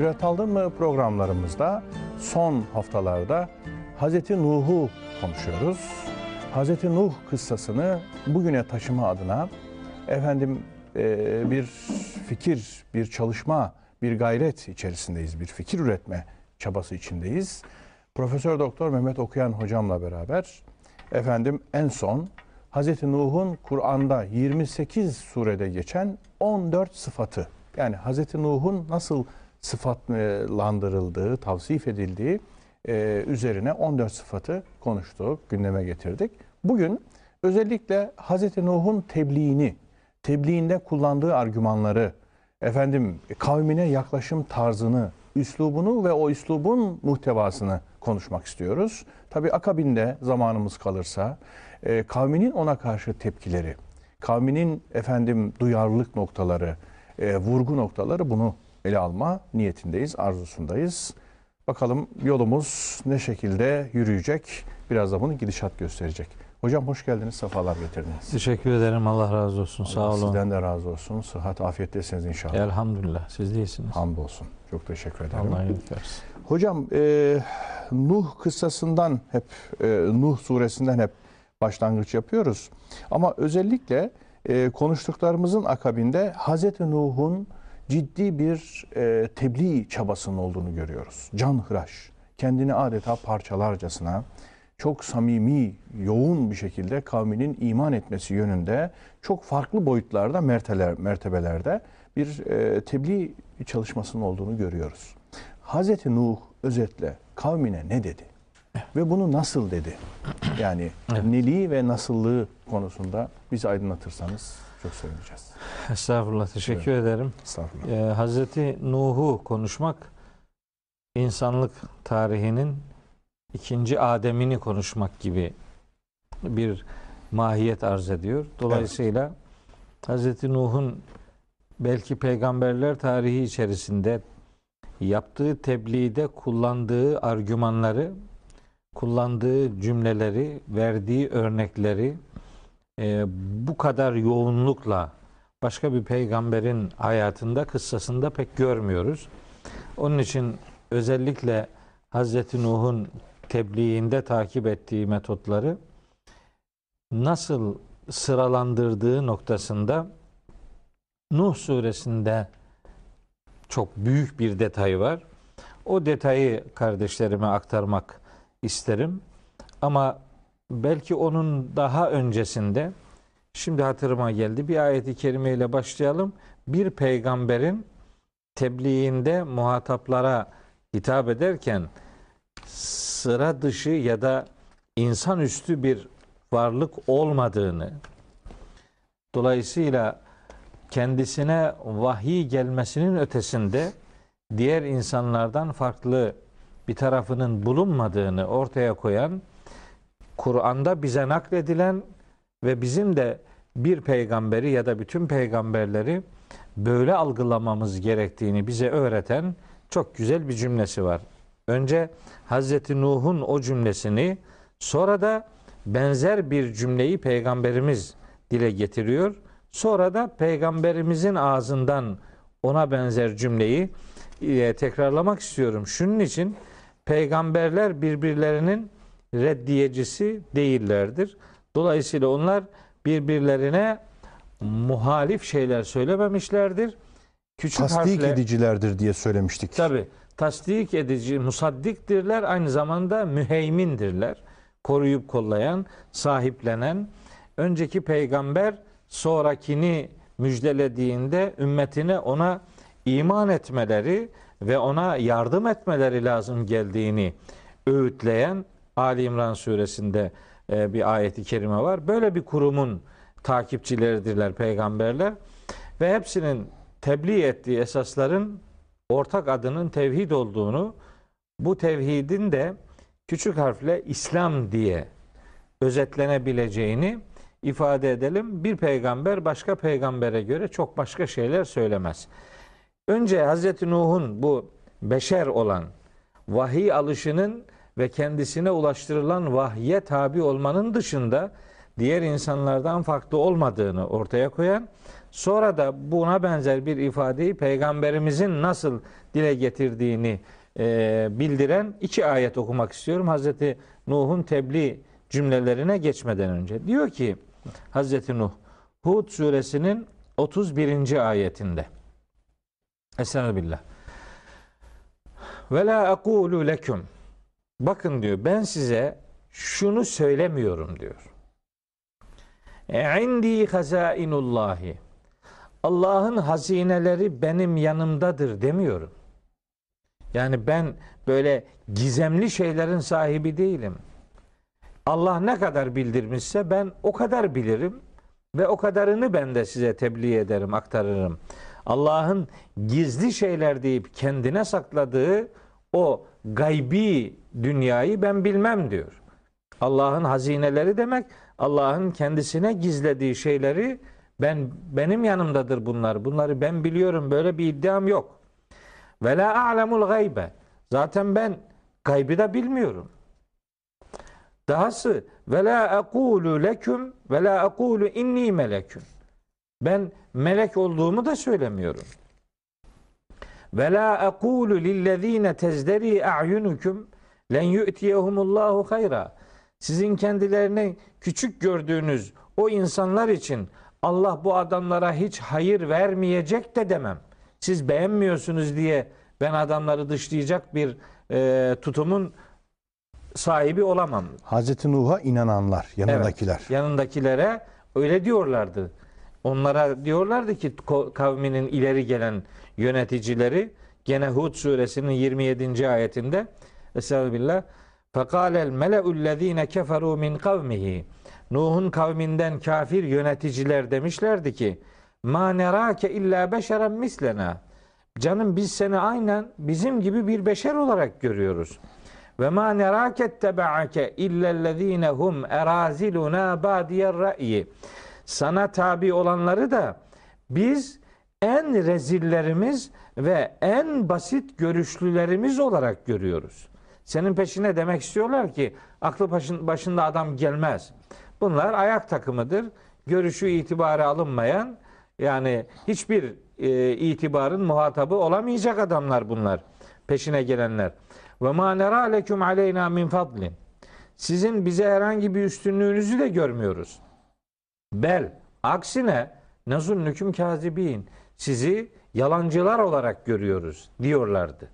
İbret aldın mı programlarımızda son haftalarda Hazreti Nuh'u konuşuyoruz. Hazreti Nuh kıssasını bugüne taşıma adına efendim e, bir fikir, bir çalışma, bir gayret içerisindeyiz. Bir fikir üretme çabası içindeyiz. Profesör Doktor Mehmet Okuyan hocamla beraber efendim en son Hazreti Nuh'un Kur'an'da 28 surede geçen 14 sıfatı yani Hazreti Nuh'un nasıl sıfatlandırıldığı, tavsif edildiği e, üzerine 14 sıfatı konuştuk, gündeme getirdik. Bugün özellikle Hazreti Nuh'un tebliğini, tebliğinde kullandığı argümanları, efendim kavmine yaklaşım tarzını, üslubunu ve o üslubun muhtevasını konuşmak istiyoruz. Tabi akabinde zamanımız kalırsa e, kavminin ona karşı tepkileri, kavminin efendim duyarlılık noktaları, e, vurgu noktaları bunu ele alma niyetindeyiz, arzusundayız. Bakalım yolumuz ne şekilde yürüyecek? Biraz da bunun gidişat gösterecek. Hocam hoş geldiniz, sefalar getirdiniz. Teşekkür ederim. Allah razı olsun. Allah Sağ olun. Sizden de razı olsun. Sıhhat, afiyettesiniz inşallah. Elhamdülillah. Siz değilsiniz. Hamdolsun. Çok teşekkür ederim. Allah iyilik versin. Hocam e, Nuh kıssasından hep e, Nuh suresinden hep başlangıç yapıyoruz. Ama özellikle e, konuştuklarımızın akabinde Hazreti Nuh'un ciddi bir e, tebliğ çabasının olduğunu görüyoruz. Canhıraş, kendini adeta parçalarcasına çok samimi, yoğun bir şekilde kavminin iman etmesi yönünde çok farklı boyutlarda, merteler, mertebelerde bir e, tebliğ çalışmasının olduğunu görüyoruz. Hazreti Nuh özetle kavmine ne dedi? Ve bunu nasıl dedi? Yani Evet. neliği ve nasıllığı konusunda bizi aydınlatırsanız çok sevineceğiz. Estağfurullah. Teşekkür ederim. Estağfurullah. Ee, Hazreti Nuh'u konuşmak insanlık tarihinin ikinci Adem'ini konuşmak gibi bir mahiyet arz ediyor. Dolayısıyla Hazreti Nuh'un belki peygamberler tarihi içerisinde yaptığı tebliğde kullandığı argümanları, kullandığı cümleleri, verdiği örnekleri e, bu kadar yoğunlukla başka bir peygamberin hayatında, kıssasında pek görmüyoruz. Onun için özellikle Hazreti Nuh'un tebliğinde takip ettiği metotları nasıl sıralandırdığı noktasında Nuh suresinde çok büyük bir detay var. O detayı kardeşlerime aktarmak isterim. Ama belki onun daha öncesinde şimdi hatırıma geldi bir ayeti kerimeyle başlayalım. Bir peygamberin tebliğinde muhataplara hitap ederken sıra dışı ya da insanüstü bir varlık olmadığını dolayısıyla kendisine vahiy gelmesinin ötesinde diğer insanlardan farklı bir tarafının bulunmadığını ortaya koyan Kur'an'da bize nakledilen ve bizim de bir peygamberi ya da bütün peygamberleri böyle algılamamız gerektiğini bize öğreten çok güzel bir cümlesi var. Önce Hazreti Nuh'un o cümlesini sonra da benzer bir cümleyi peygamberimiz dile getiriyor. Sonra da peygamberimizin ağzından ona benzer cümleyi e, tekrarlamak istiyorum. Şunun için peygamberler birbirlerinin reddiyecisi değillerdir. Dolayısıyla onlar birbirlerine muhalif şeyler söylememişlerdir. Küçük Tasdik harfle, edicilerdir diye söylemiştik. Tabi tasdik edici, musaddiktirler. Aynı zamanda müheymindirler. Koruyup kollayan, sahiplenen. Önceki peygamber sonrakini müjdelediğinde ümmetine ona iman etmeleri ve ona yardım etmeleri lazım geldiğini öğütleyen Ali İmran suresinde e, bir ayeti kerime var. Böyle bir kurumun takipçileridirler peygamberler ve hepsinin tebliğ ettiği esasların ortak adının tevhid olduğunu, bu tevhidin de küçük harfle İslam diye özetlenebileceğini ifade edelim. Bir peygamber başka peygambere göre çok başka şeyler söylemez. Önce Hazreti Nuh'un bu beşer olan vahiy alışının ve kendisine ulaştırılan vahye tabi olmanın dışında diğer insanlardan farklı olmadığını ortaya koyan, Sonra da buna benzer bir ifadeyi peygamberimizin nasıl dile getirdiğini e, bildiren iki ayet okumak istiyorum. Hazreti Nuh'un tebliğ cümlelerine geçmeden önce. Diyor ki Hazreti Nuh Hud suresinin 31. ayetinde. Estağfirullah. Ve la aqulu leküm. Bakın diyor ben size şunu söylemiyorum diyor. İndi hazainullahi. Allah'ın hazineleri benim yanımdadır demiyorum. Yani ben böyle gizemli şeylerin sahibi değilim. Allah ne kadar bildirmişse ben o kadar bilirim ve o kadarını ben de size tebliğ ederim, aktarırım. Allah'ın gizli şeyler deyip kendine sakladığı o gaybi dünyayı ben bilmem diyor. Allah'ın hazineleri demek Allah'ın kendisine gizlediği şeyleri ben benim yanımdadır bunlar. Bunları ben biliyorum. Böyle bir iddiam yok. Ve la a'lemul gaybe. Zaten ben gaybı da bilmiyorum. Dahası ve la aqulu leküm ve la aqulu inni meleküm. Ben melek olduğumu da söylemiyorum. Ve la aqulu lillezine tezderi a'yunukum len yu'tiyehumullahu hayra. Sizin kendilerine küçük gördüğünüz o insanlar için Allah bu adamlara hiç hayır vermeyecek de demem. Siz beğenmiyorsunuz diye ben adamları dışlayacak bir e, tutumun sahibi olamam. Hazreti Nuh'a inananlar, yanındakiler. Evet, yanındakilere öyle diyorlardı. Onlara diyorlardı ki kavminin ileri gelen yöneticileri gene Hud suresinin 27. ayetinde Estağfirullah. Fekalel mele'ullezine keferu min kavmihi. Nuh'un kavminden kafir yöneticiler demişlerdi ki ma nerake illa beşeren mislena. Canım biz seni aynen bizim gibi bir beşer olarak görüyoruz. Ve ma neraket tebaake illellezine hum eraziluna badiyer ra'yi. Sana tabi olanları da biz en rezillerimiz ve en basit görüşlülerimiz olarak görüyoruz. Senin peşine demek istiyorlar ki aklı başın, başında adam gelmez. Bunlar ayak takımıdır. Görüşü itibarı alınmayan yani hiçbir e, itibarın muhatabı olamayacak adamlar bunlar. Peşine gelenler. Ve ma nera leküm aleyna min fadlin. Sizin bize herhangi bir üstünlüğünüzü de görmüyoruz. Bel aksine nazunnukum kazibin. Sizi yalancılar olarak görüyoruz diyorlardı.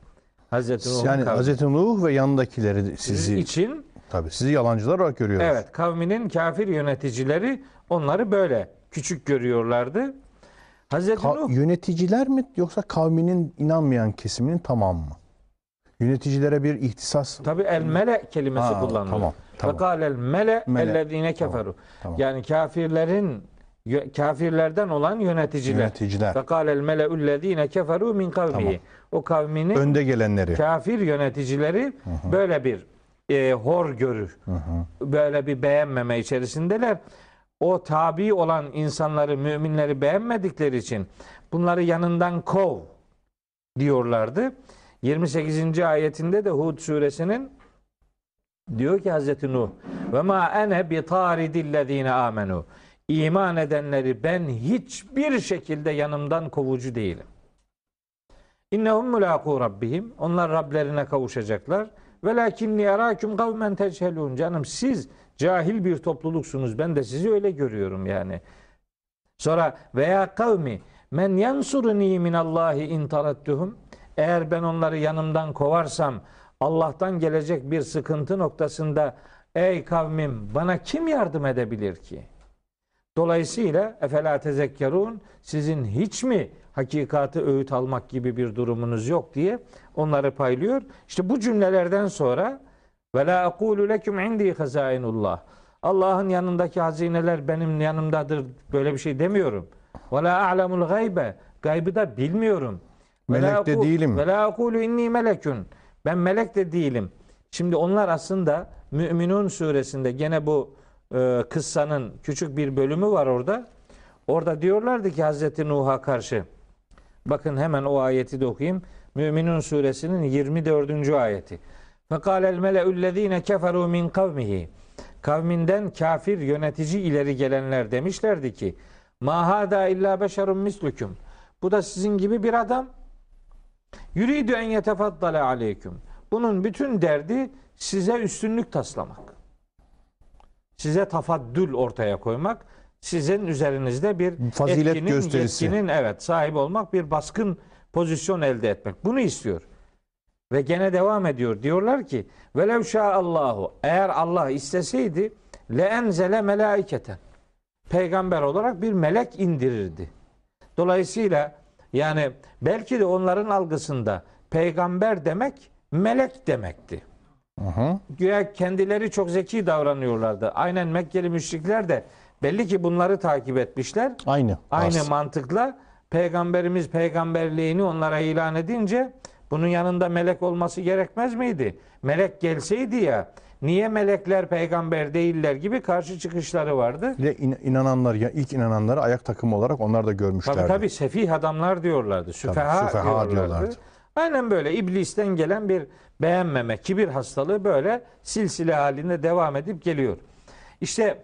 Hazreti Nuh'un Yani kavmi. Hazreti Nuh ve yanındakileri sizi için tabii sizi yalancılar olarak görüyoruz. evet kavminin kafir yöneticileri onları böyle küçük görüyorlardı. Hazreti Ka- Nuh yöneticiler mi yoksa kavminin inanmayan kesiminin tamam mı? Yöneticilere bir ihtisas tabi el mele kelimesi Ha, kullanılıyor. tamam, tamam. Fekalel mele Mele. ellezine keferu. tamam. Yani kafirlerin kafirlerden olan yöneticiler. yöneticiler. Fekalel mele'ullezine keferu min kavmihi. Tamam. O kavminin Önde gelenleri. kafir yöneticileri böyle bir e, hor görür. Böyle bir beğenmeme içerisindeler. O tabi olan insanları, müminleri beğenmedikleri için bunları yanından kov diyorlardı. 28. ayetinde de Hud suresinin diyor ki Hazreti Nuh ve ma ene bi taridillezine amenu iman edenleri ben hiçbir şekilde yanımdan kovucu değilim. İnnehum mulaqu rabbihim. Onlar Rablerine kavuşacaklar. Velakinni erakum kavmen teçhelun. Canım siz cahil bir topluluksunuz. Ben de sizi öyle görüyorum yani. Sonra veya kavmi men yansuruni minallahi in tarattuhum. Eğer ben onları yanımdan kovarsam Allah'tan gelecek bir sıkıntı noktasında ey kavmim bana kim yardım edebilir ki? Dolayısıyla efela tezekkerun sizin hiç mi hakikatı öğüt almak gibi bir durumunuz yok diye onları paylıyor. İşte bu cümlelerden sonra ve la aqulu lekum indi hazainullah. Allah'ın yanındaki hazineler benim yanımdadır. Böyle bir şey demiyorum. Ve la a'lemul gaybe. Gaybı da bilmiyorum. Melek de değilim. Ve la aqulu inni melekun. Ben melek de değilim. Şimdi onlar aslında Müminun suresinde gene bu e, kıssanın küçük bir bölümü var orada. Orada diyorlardı ki Hazreti Nuh'a karşı bakın hemen o ayeti de okuyayım. Müminun suresinin 24. ayeti. Fekalel mele'ullezine keferu min kavmihi. Kavminden kafir yönetici ileri gelenler demişlerdi ki Ma hada illa beşerun mislukum. Bu da sizin gibi bir adam. Yuridu en yetefaddale aleyküm. Bunun bütün derdi size üstünlük taslamak. Size tafaddül ortaya koymak, sizin üzerinizde bir Fazilet etkinin, gösterisi. yetkinin evet sahip olmak, bir baskın pozisyon elde etmek. Bunu istiyor. Ve gene devam ediyor. Diyorlar ki velev Allahu eğer Allah isteseydi le enzele melaiketen peygamber olarak bir melek indirirdi. Dolayısıyla yani belki de onların algısında peygamber demek melek demekti. Hı hı. Güya kendileri çok zeki davranıyorlardı. Aynen Mekkeli müşrikler de belli ki bunları takip etmişler. Aynı. Aynı As. mantıkla peygamberimiz peygamberliğini onlara ilan edince bunun yanında melek olması gerekmez miydi? Melek gelseydi ya niye melekler peygamber değiller gibi karşı çıkışları vardı. Bir de in- inananlar ya ilk inananları ayak takımı olarak onlar da görmüşlerdi. Tabii tabii sefih adamlar diyorlardı. Süfeha, süfeha diyorlardı. diyorlardı. Aynen böyle iblisten gelen bir beğenmeme, kibir hastalığı böyle silsile halinde devam edip geliyor. İşte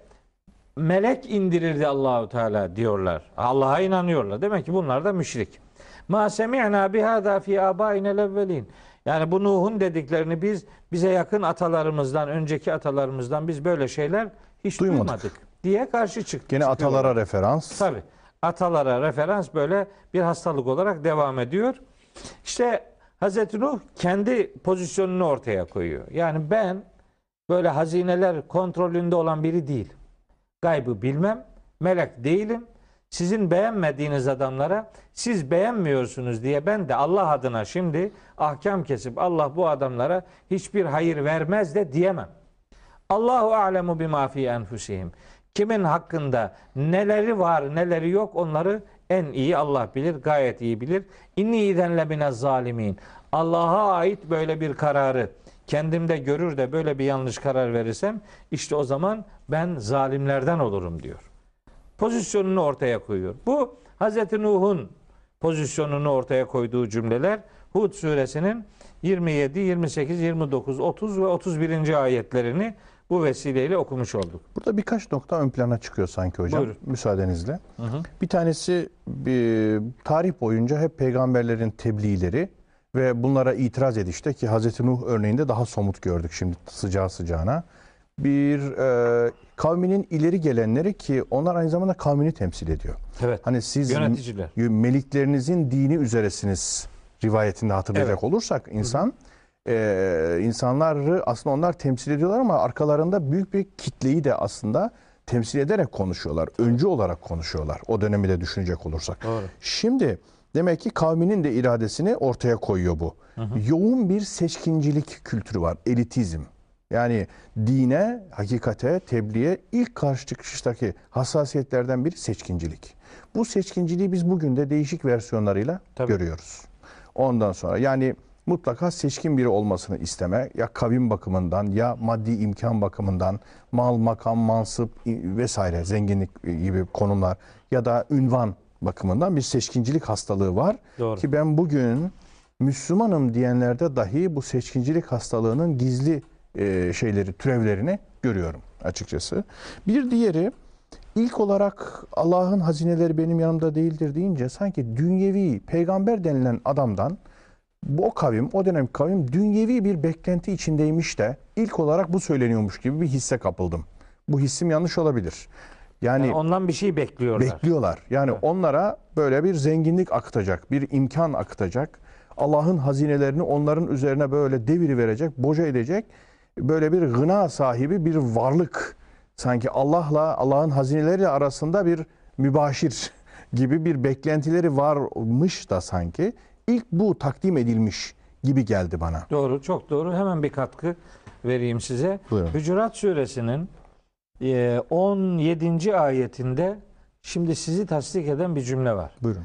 melek indirirdi Allahu Teala diyorlar. Allah'a inanıyorlar. Demek ki bunlar da müşrik. Ma semi'na bihada fi abainel evvelin. Yani bu Nuh'un dediklerini biz bize yakın atalarımızdan, önceki atalarımızdan biz böyle şeyler hiç Duymadık. duymadık, diye karşı çık. Gene çıkıyorlar. atalara referans. Tabi. Atalara referans böyle bir hastalık olarak devam ediyor. İşte Hazreti Nuh kendi pozisyonunu ortaya koyuyor. Yani ben böyle hazineler kontrolünde olan biri değil. Gaybı bilmem, melek değilim. Sizin beğenmediğiniz adamlara siz beğenmiyorsunuz diye ben de Allah adına şimdi ahkam kesip Allah bu adamlara hiçbir hayır vermez de diyemem. Allahu alemu bima fi enfusihim. Kimin hakkında neleri var, neleri yok onları en iyi Allah bilir, gayet iyi bilir. İnni idenle bine zalimin. Allah'a ait böyle bir kararı kendimde görür de böyle bir yanlış karar verirsem işte o zaman ben zalimlerden olurum diyor. Pozisyonunu ortaya koyuyor. Bu Hazreti Nuh'un pozisyonunu ortaya koyduğu cümleler Hud suresinin 27, 28, 29, 30 ve 31. ayetlerini bu vesileyle okumuş olduk. Burada birkaç nokta ön plana çıkıyor sanki hocam. Buyurun. Müsaadenizle. Bir tanesi bir, tarih boyunca hep peygamberlerin tebliğleri ve bunlara itiraz edişte ki Hazreti Nuh örneğinde daha somut gördük şimdi sıcağı sıcağına. Bir e, kavminin ileri gelenleri ki onlar aynı zamanda kavmini temsil ediyor. Evet. Hani siz Yöneticiler. meliklerinizin dini üzeresiniz rivayetinde hatırlayacak Evet. olursak insan e, insanları aslında onlar temsil ediyorlar ama arkalarında büyük bir kitleyi de aslında temsil ederek konuşuyorlar. Öncü olarak konuşuyorlar. O dönemi de düşünecek olursak. Doğru. Şimdi demek ki kavminin de iradesini ortaya koyuyor bu. Yoğun bir seçkincilik kültürü var. Elitizm. Yani dine, hakikate, tebliğe ilk karşı çıkıştaki hassasiyetlerden biri seçkincilik. Bu seçkinciliği biz bugün de değişik versiyonlarıyla Tabii. görüyoruz. Ondan sonra yani mutlaka seçkin biri olmasını isteme ya kavim bakımından ya maddi imkan bakımından mal, makam, mansıp vesaire zenginlik gibi konumlar ya da ünvan bakımından bir seçkincilik hastalığı var. Doğru. Ki ben bugün Müslümanım diyenlerde dahi bu seçkincilik hastalığının gizli e, şeyleri, türevlerini görüyorum açıkçası. Bir diğeri ilk olarak Allah'ın hazineleri benim yanımda değildir deyince sanki dünyevi peygamber denilen adamdan bu o kavim, o dönem kavim dünyevi bir beklenti içindeymiş de ilk olarak bu söyleniyormuş gibi bir hisse kapıldım. Bu hissim yanlış olabilir. Yani, Yani ondan bir şey bekliyorlar. bekliyorlar. Yani onlara böyle bir zenginlik akıtacak, bir imkan akıtacak. Allah'ın hazinelerini onların üzerine böyle deviri verecek, boca edecek. Böyle bir gına sahibi bir varlık. Sanki Allah'la Allah'ın hazineleri arasında bir mübaşir gibi bir beklentileri varmış da sanki. İlk bu takdim edilmiş gibi geldi bana. Doğru, çok doğru. Hemen bir katkı vereyim size. Buyurun. Hücurat suresinin e, 17. ayetinde şimdi sizi tasdik eden bir cümle var. Buyurun.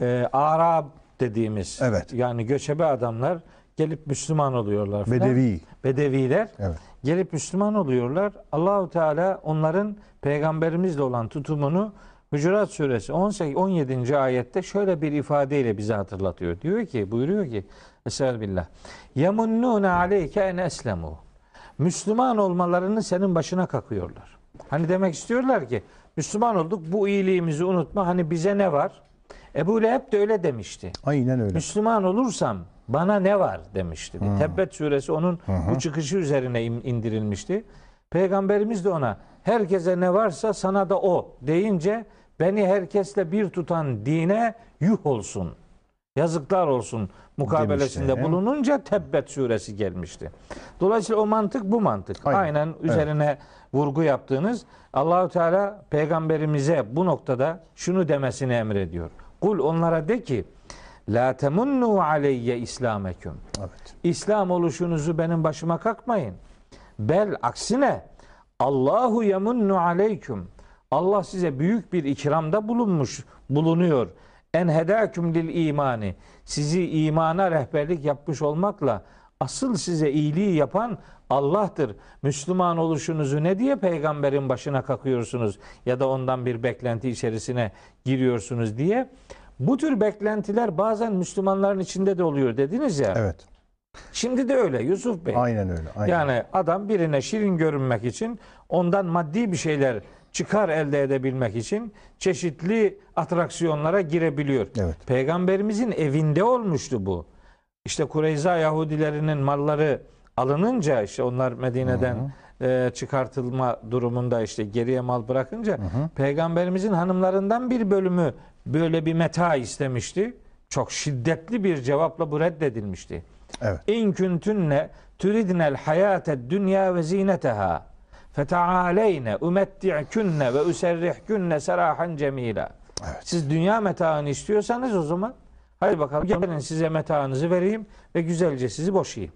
E, Arab dediğimiz Evet. yani göçebe adamlar gelip Müslüman oluyorlar. filan. Bedevi. Bedeviler Evet. gelip Müslüman oluyorlar. Allahu Teala onların peygamberimizle olan tutumunu Hucurat suresi 18 17. ayette şöyle bir ifadeyle bize hatırlatıyor. Diyor ki, buyuruyor ki Estağfirullah. Yamunnune aleyke en eslemu. Müslüman olmalarını senin başına kakıyorlar. Hani demek istiyorlar ki Müslüman olduk. Bu iyiliğimizi unutma. Hani bize ne var? Ebu Leheb de öyle demişti. Aynen öyle. Müslüman olursam bana ne var demişti. Tebbet suresi onun bu çıkışı üzerine in- indirilmişti. Peygamberimiz de ona herkese ne varsa sana da o deyince beni herkesle bir tutan dine yuh olsun. Yazıklar olsun mukabelesinde Demişti. bulununca Tebbet suresi gelmişti. Dolayısıyla o mantık bu mantık. Aynen. Aynen, üzerine vurgu yaptığınız Allahu Teala peygamberimize bu noktada şunu demesini emrediyor. Kul onlara de ki La temunnu aleyye islameküm. Evet. İslam oluşunuzu benim başıma kakmayın. Bel aksine Allahu yemunnu aleyküm. Allah size büyük bir ikramda bulunmuş, bulunuyor. En hedâküm lil imani. Sizi imana rehberlik yapmış olmakla asıl size iyiliği yapan Allah'tır. Müslüman oluşunuzu ne diye peygamberin başına kakıyorsunuz ya da ondan bir beklenti içerisine giriyorsunuz diye. Bu tür beklentiler bazen Müslümanların içinde de oluyor dediniz ya. Evet. Şimdi de öyle Yusuf Bey. Aynen öyle. Aynen. Yani adam birine şirin görünmek için ondan maddi bir şeyler çıkar elde edebilmek için çeşitli atraksiyonlara girebiliyor. Evet. Peygamberimizin evinde olmuştu bu. İşte Kureyza Yahudilerinin malları alınınca işte onlar Medine'den e, çıkartılma durumunda işte geriye mal bırakınca peygamberimizin hanımlarından bir bölümü böyle bir meta istemişti. Çok şiddetli bir cevapla bu reddedilmişti. Evet. İn kuntunne turidnel hayate dünya ve zineteha fetaaleyne umetti'kunne ve userrihkunne serahan cemila. Evet. Siz dünya metaını istiyorsanız o zaman hadi bakalım gelin size metaınızı vereyim ve güzelce sizi boşayayım.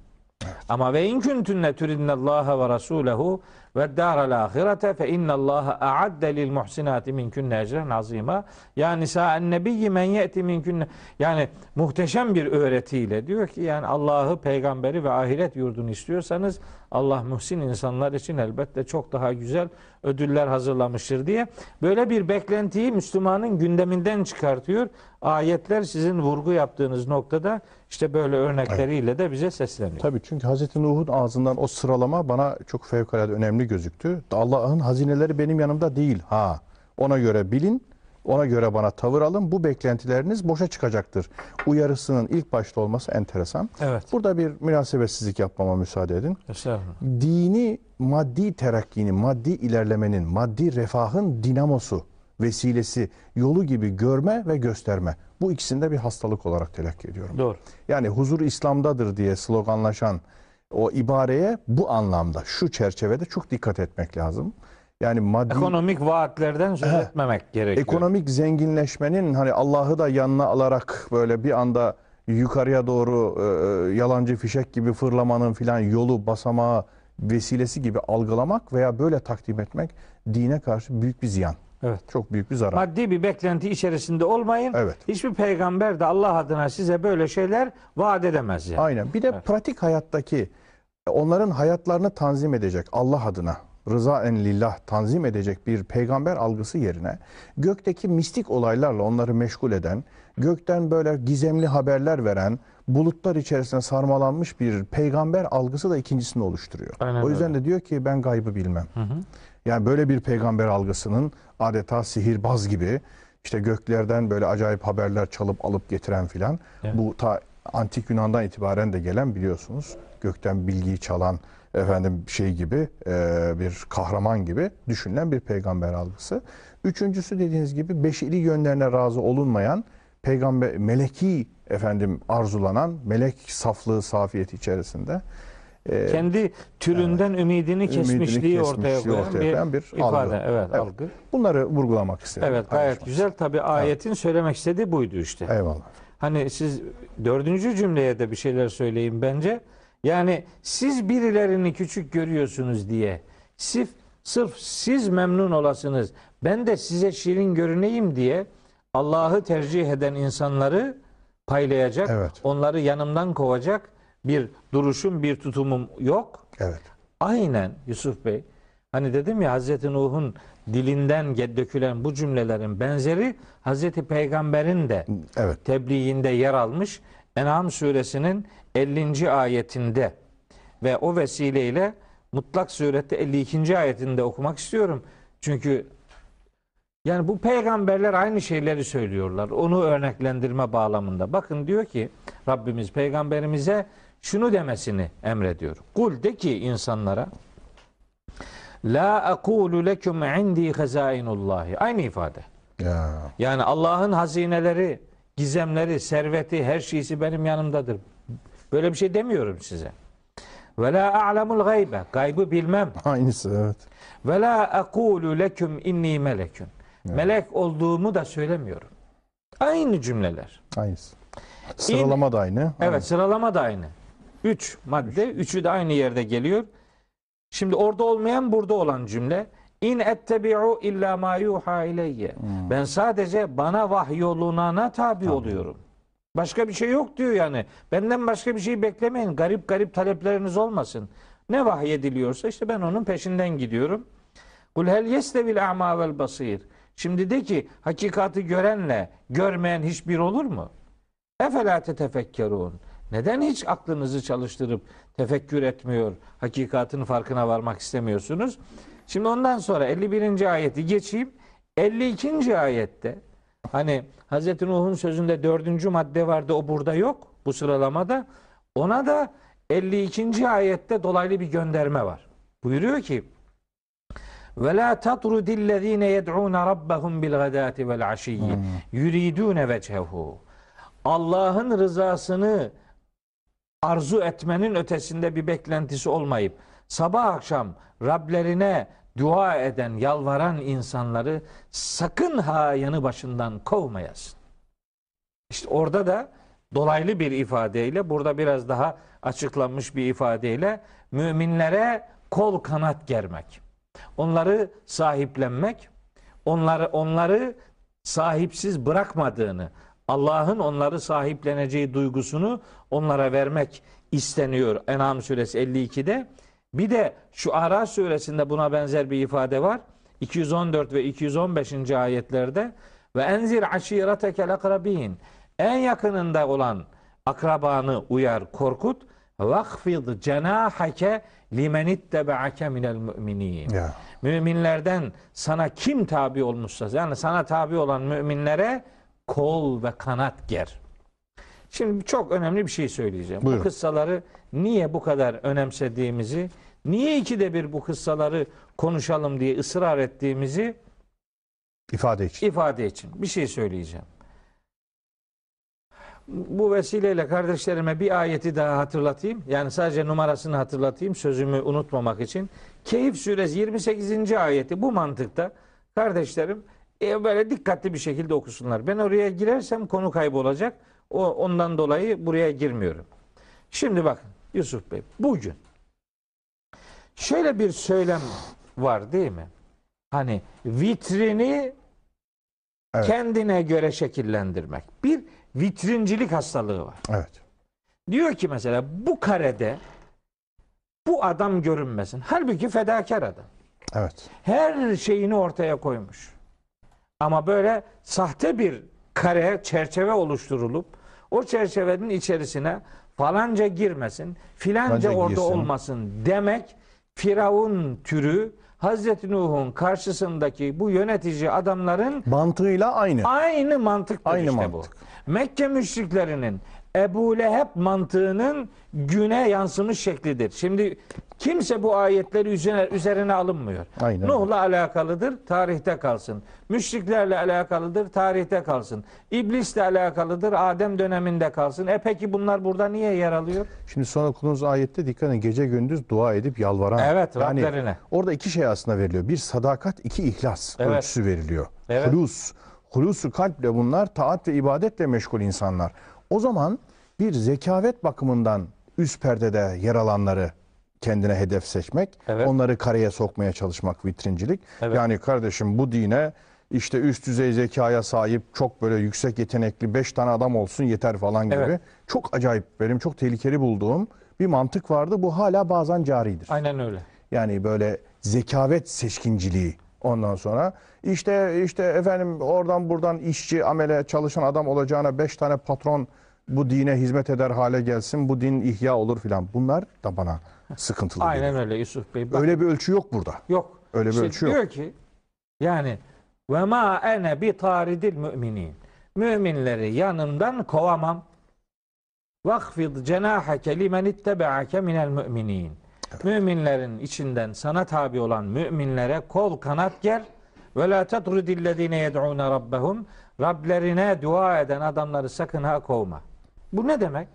Ama ve in kuntunne turidnallaha ve rasulehu ve daral ahirete fe innallaha a'adde lil muhsinati minkunne ecren azima. Ya nisa'en nebiyyi men ye'ti minkunne. Yani muhteşem bir öğretiyle diyor ki yani Allah'ı, peygamberi ve ahiret yurdunu istiyorsanız Allah muhsin insanlar için elbette çok daha güzel ödüller hazırlamıştır diye böyle bir beklentiyi Müslümanın gündeminden çıkartıyor. Ayetler sizin vurgu yaptığınız noktada işte böyle örnekleriyle de bize sesleniyor. Tabii çünkü Hazreti Nuh'un ağzından o sıralama bana çok fevkalade önemli gözüktü. Allah'ın hazineleri benim yanımda değil. Ha, ona göre bilin, ona göre bana tavır alın. Bu beklentileriniz boşa çıkacaktır. Uyarısının ilk başta olması enteresan. Evet. Burada bir münasebetsizlik yapmama müsaade edin. Dini maddi terakkinin, maddi ilerlemenin, maddi refahın dinamosu, vesilesi, yolu gibi görme ve gösterme. Bu ikisini de bir hastalık olarak telakki ediyorum. Doğru. Yani huzur İslam'dadır diye sloganlaşan o ibareye bu anlamda, şu çerçevede çok dikkat etmek lazım. Yani maddi Ekonomik vaatlerden söz He. etmemek gerekiyor. ekonomik zenginleşmenin hani Allah'ı da yanına alarak böyle bir anda yukarıya doğru e, yalancı fişek gibi fırlamanın filan yolu, basamağı, vesilesi gibi algılamak veya böyle takdim etmek dine karşı büyük bir ziyan. Evet. Çok büyük bir zarar. Maddi bir beklenti içerisinde olmayın. Evet. Hiçbir peygamber de Allah adına size böyle şeyler vaat edemez yani. Aynen. Bir de pratik hayattaki onların hayatlarını tanzim edecek Allah adına rıza en lillah tanzim edecek bir peygamber algısı yerine gökteki mistik olaylarla onları meşgul eden, gökten böyle gizemli haberler veren, bulutlar içerisinde sarmalanmış bir peygamber algısı da ikincisini oluşturuyor. Aynen o yüzden öyle. de diyor ki ben gaybı bilmem. Yani böyle bir peygamber algısının adeta sihirbaz gibi işte göklerden böyle acayip haberler çalıp alıp getiren filan Evet. bu ta antik Yunan'dan itibaren de gelen biliyorsunuz gökten bilgiyi çalan efendim şey gibi e, bir kahraman gibi düşünülen bir peygamber algısı. Üçüncüsü dediğiniz gibi beşeri yönlerine razı olunmayan peygamber meleki efendim arzulanan melek saflığı safiyeti içerisinde e, Kendi türünden ümidini kesmişliği, ortaya kesmişliği koyan ortaya bir, koyan bir ifade. algı. Evet, Evet. algı. bunları vurgulamak istedim. Evet, gayet güzel. Tabi ayetin söylemek istediği buydu işte. Eyvallah. Hani siz dördüncü cümleye de bir şeyler söyleyin bence. Yani siz birilerini küçük görüyorsunuz diye sırf, sırf siz memnun olasınız ben de size şirin görüneyim diye Allah'ı tercih eden insanları paylayacak, Evet. onları yanımdan kovacak bir duruşum, bir tutumum yok. Evet. Aynen Yusuf Bey. Hani dedim ya Hazreti Nuh'un dilinden dökülen bu cümlelerin benzeri Hazreti Peygamber'in de Evet. tebliğinde yer almış. En'am suresinin 50. ayetinde ve o vesileyle mutlak surette 52. ayetinde okumak istiyorum. Çünkü Yani bu peygamberler aynı şeyleri söylüyorlar. Onu örneklendirme bağlamında. Bakın diyor ki Rabbimiz peygamberimize şunu demesini emrediyor. Kul de ki insanlara La aqulu lekum indi hazainullahi. Aynı ifade. Ya. Yani Allah'ın hazineleri, gizemleri, serveti, her şeysi benim yanımdadır. Böyle bir şey demiyorum size. Ve la a'lemul gaybe. Gaybı bilmem. Aynısı evet. Ve la aqulu leküm inni melekün. Melek olduğumu da söylemiyorum. Aynı cümleler. Aynısı. Sıralama da aynı. Evet sıralama da aynı. Üç madde. Üçü de aynı yerde geliyor. Şimdi orada olmayan burada olan cümle. İn ettebi'u illa ma yuha ileyye. Ben sadece bana vahyolunana tabi oluyorum. Başka bir şey yok diyor yani. Benden başka bir şey beklemeyin. Garip garip talepleriniz olmasın. Ne vahyediliyorsa işte ben onun peşinden gidiyorum. Kul hel yestevil a'ma vel basir. Şimdi de ki hakikati görenle görmeyen hiçbir olur mu? Efela tetefekkerun. Neden hiç aklınızı çalıştırıp tefekkür etmiyor, hakikatin farkına varmak istemiyorsunuz? Şimdi ondan sonra 51. ayeti geçeyim. 52. ayette hani Hz. Nuh'un sözünde dördüncü madde vardı o burada yok bu sıralamada. Ona da 52. ayette dolaylı bir gönderme var. Buyuruyor ki ve la tatrudillezine yed'un rabbahum bil gadati vel aşiyyi yuridun vechehu. Allah'ın rızasını arzu etmenin ötesinde bir beklentisi olmayıp sabah akşam Rablerine dua eden, yalvaran insanları sakın ha yanı başından kovmayasın. İşte orada da dolaylı bir ifadeyle, burada biraz daha açıklanmış bir ifadeyle müminlere kol kanat germek. Onları sahiplenmek, onları onları sahipsiz bırakmadığını, Allah'ın onları sahipleneceği duygusunu onlara vermek isteniyor. En'am suresi 52'de. Bir de şu Ara suresinde buna benzer bir ifade var. 214 ve 215. ayetlerde ve enzir aşiretekel akrabin en yakınında olan akrabanı uyar, korkut. Vakfid cenahake limen ittebe'ake minel müminin. Ya. Müminlerden sana kim tabi olmuşsa yani sana tabi olan müminlere kol ve kanat ger. Şimdi çok önemli bir şey söyleyeceğim. Buyurun. Bu kıssaları niye bu kadar önemsediğimizi, niye ikide bir bu kıssaları konuşalım diye ısrar ettiğimizi ifade için. ifade için bir şey söyleyeceğim. Bu vesileyle kardeşlerime bir ayeti daha hatırlatayım. Yani sadece numarasını hatırlatayım sözümü unutmamak için. Keyif suresi 28. ayeti bu mantıkta kardeşlerim e, böyle dikkatli bir şekilde okusunlar. Ben oraya girersem konu kaybolacak. O ondan dolayı buraya girmiyorum. Şimdi bakın Yusuf Bey bugün şöyle bir söylem var değil mi? Hani vitrini Evet. kendine göre şekillendirmek. Bir vitrincilik hastalığı var. Evet. Diyor ki mesela bu karede bu adam görünmesin. Halbuki fedakar adam. Evet. Her şeyini ortaya koymuş. Ama böyle sahte bir kare, çerçeve oluşturulup o çerçevenin içerisine falanca girmesin, filanca Falanca orada girsin. olmasın demek Firavun türü Hazreti Nuh'un karşısındaki bu yönetici adamların Mantığıyla aynı. Aynı mantıktır Aynı işte mantık. bu. Mekke müşriklerinin Ebu Leheb mantığının güne yansımış şeklidir. Şimdi kimse bu ayetleri üzerine, üzerine alınmıyor. Aynen. Nuh'la alakalıdır, tarihte kalsın. Müşriklerle alakalıdır, tarihte kalsın. İblisle alakalıdır, Adem döneminde kalsın. E peki bunlar burada niye yer alıyor? Şimdi son okuduğunuz ayette dikkat edin gece gündüz dua edip yalvaran. Evet, Rablerine. Orada iki şey aslında veriliyor. Bir sadakat, iki ihlas Evet. ölçüsü veriliyor. Evet. Hulus. Hulusu kalple bunlar taat ve ibadetle meşgul insanlar. O zaman bir zekavet bakımından üst perdede yer alanları kendine hedef seçmek, Evet. onları kareye sokmaya çalışmak vitrincilik. Evet. Yani kardeşim bu dine işte üst düzey zekaya sahip çok böyle yüksek yetenekli beş tane adam olsun yeter falan gibi. Evet. Çok acayip benim çok tehlikeli bulduğum bir mantık vardı. Bu hala bazen caridir. Aynen öyle. Yani böyle zekavet seçkinciliği ondan sonra işte işte efendim oradan buradan işçi amele çalışan adam olacağına beş tane patron bu dine hizmet eder hale gelsin bu din ihya olur filan bunlar da bana sıkıntılı Aynen geliyor. öyle Yusuf Bey. Bak- Öyle bir ölçü yok burada. Yok. Öyle bir İşte ölçü yok. diyor ki yani ve ma ene bi taridil müminin. Müminleri yanımdan kovamam. Vakfid cenahake limen ittebe'ake minel müminin. Müminlerin içinden sana tabi olan müminlere kol kanat ger. Ve la tetrudillezine yed'une rabbehum. Rablerine dua eden adamları sakın ha kovma. Bu ne demek?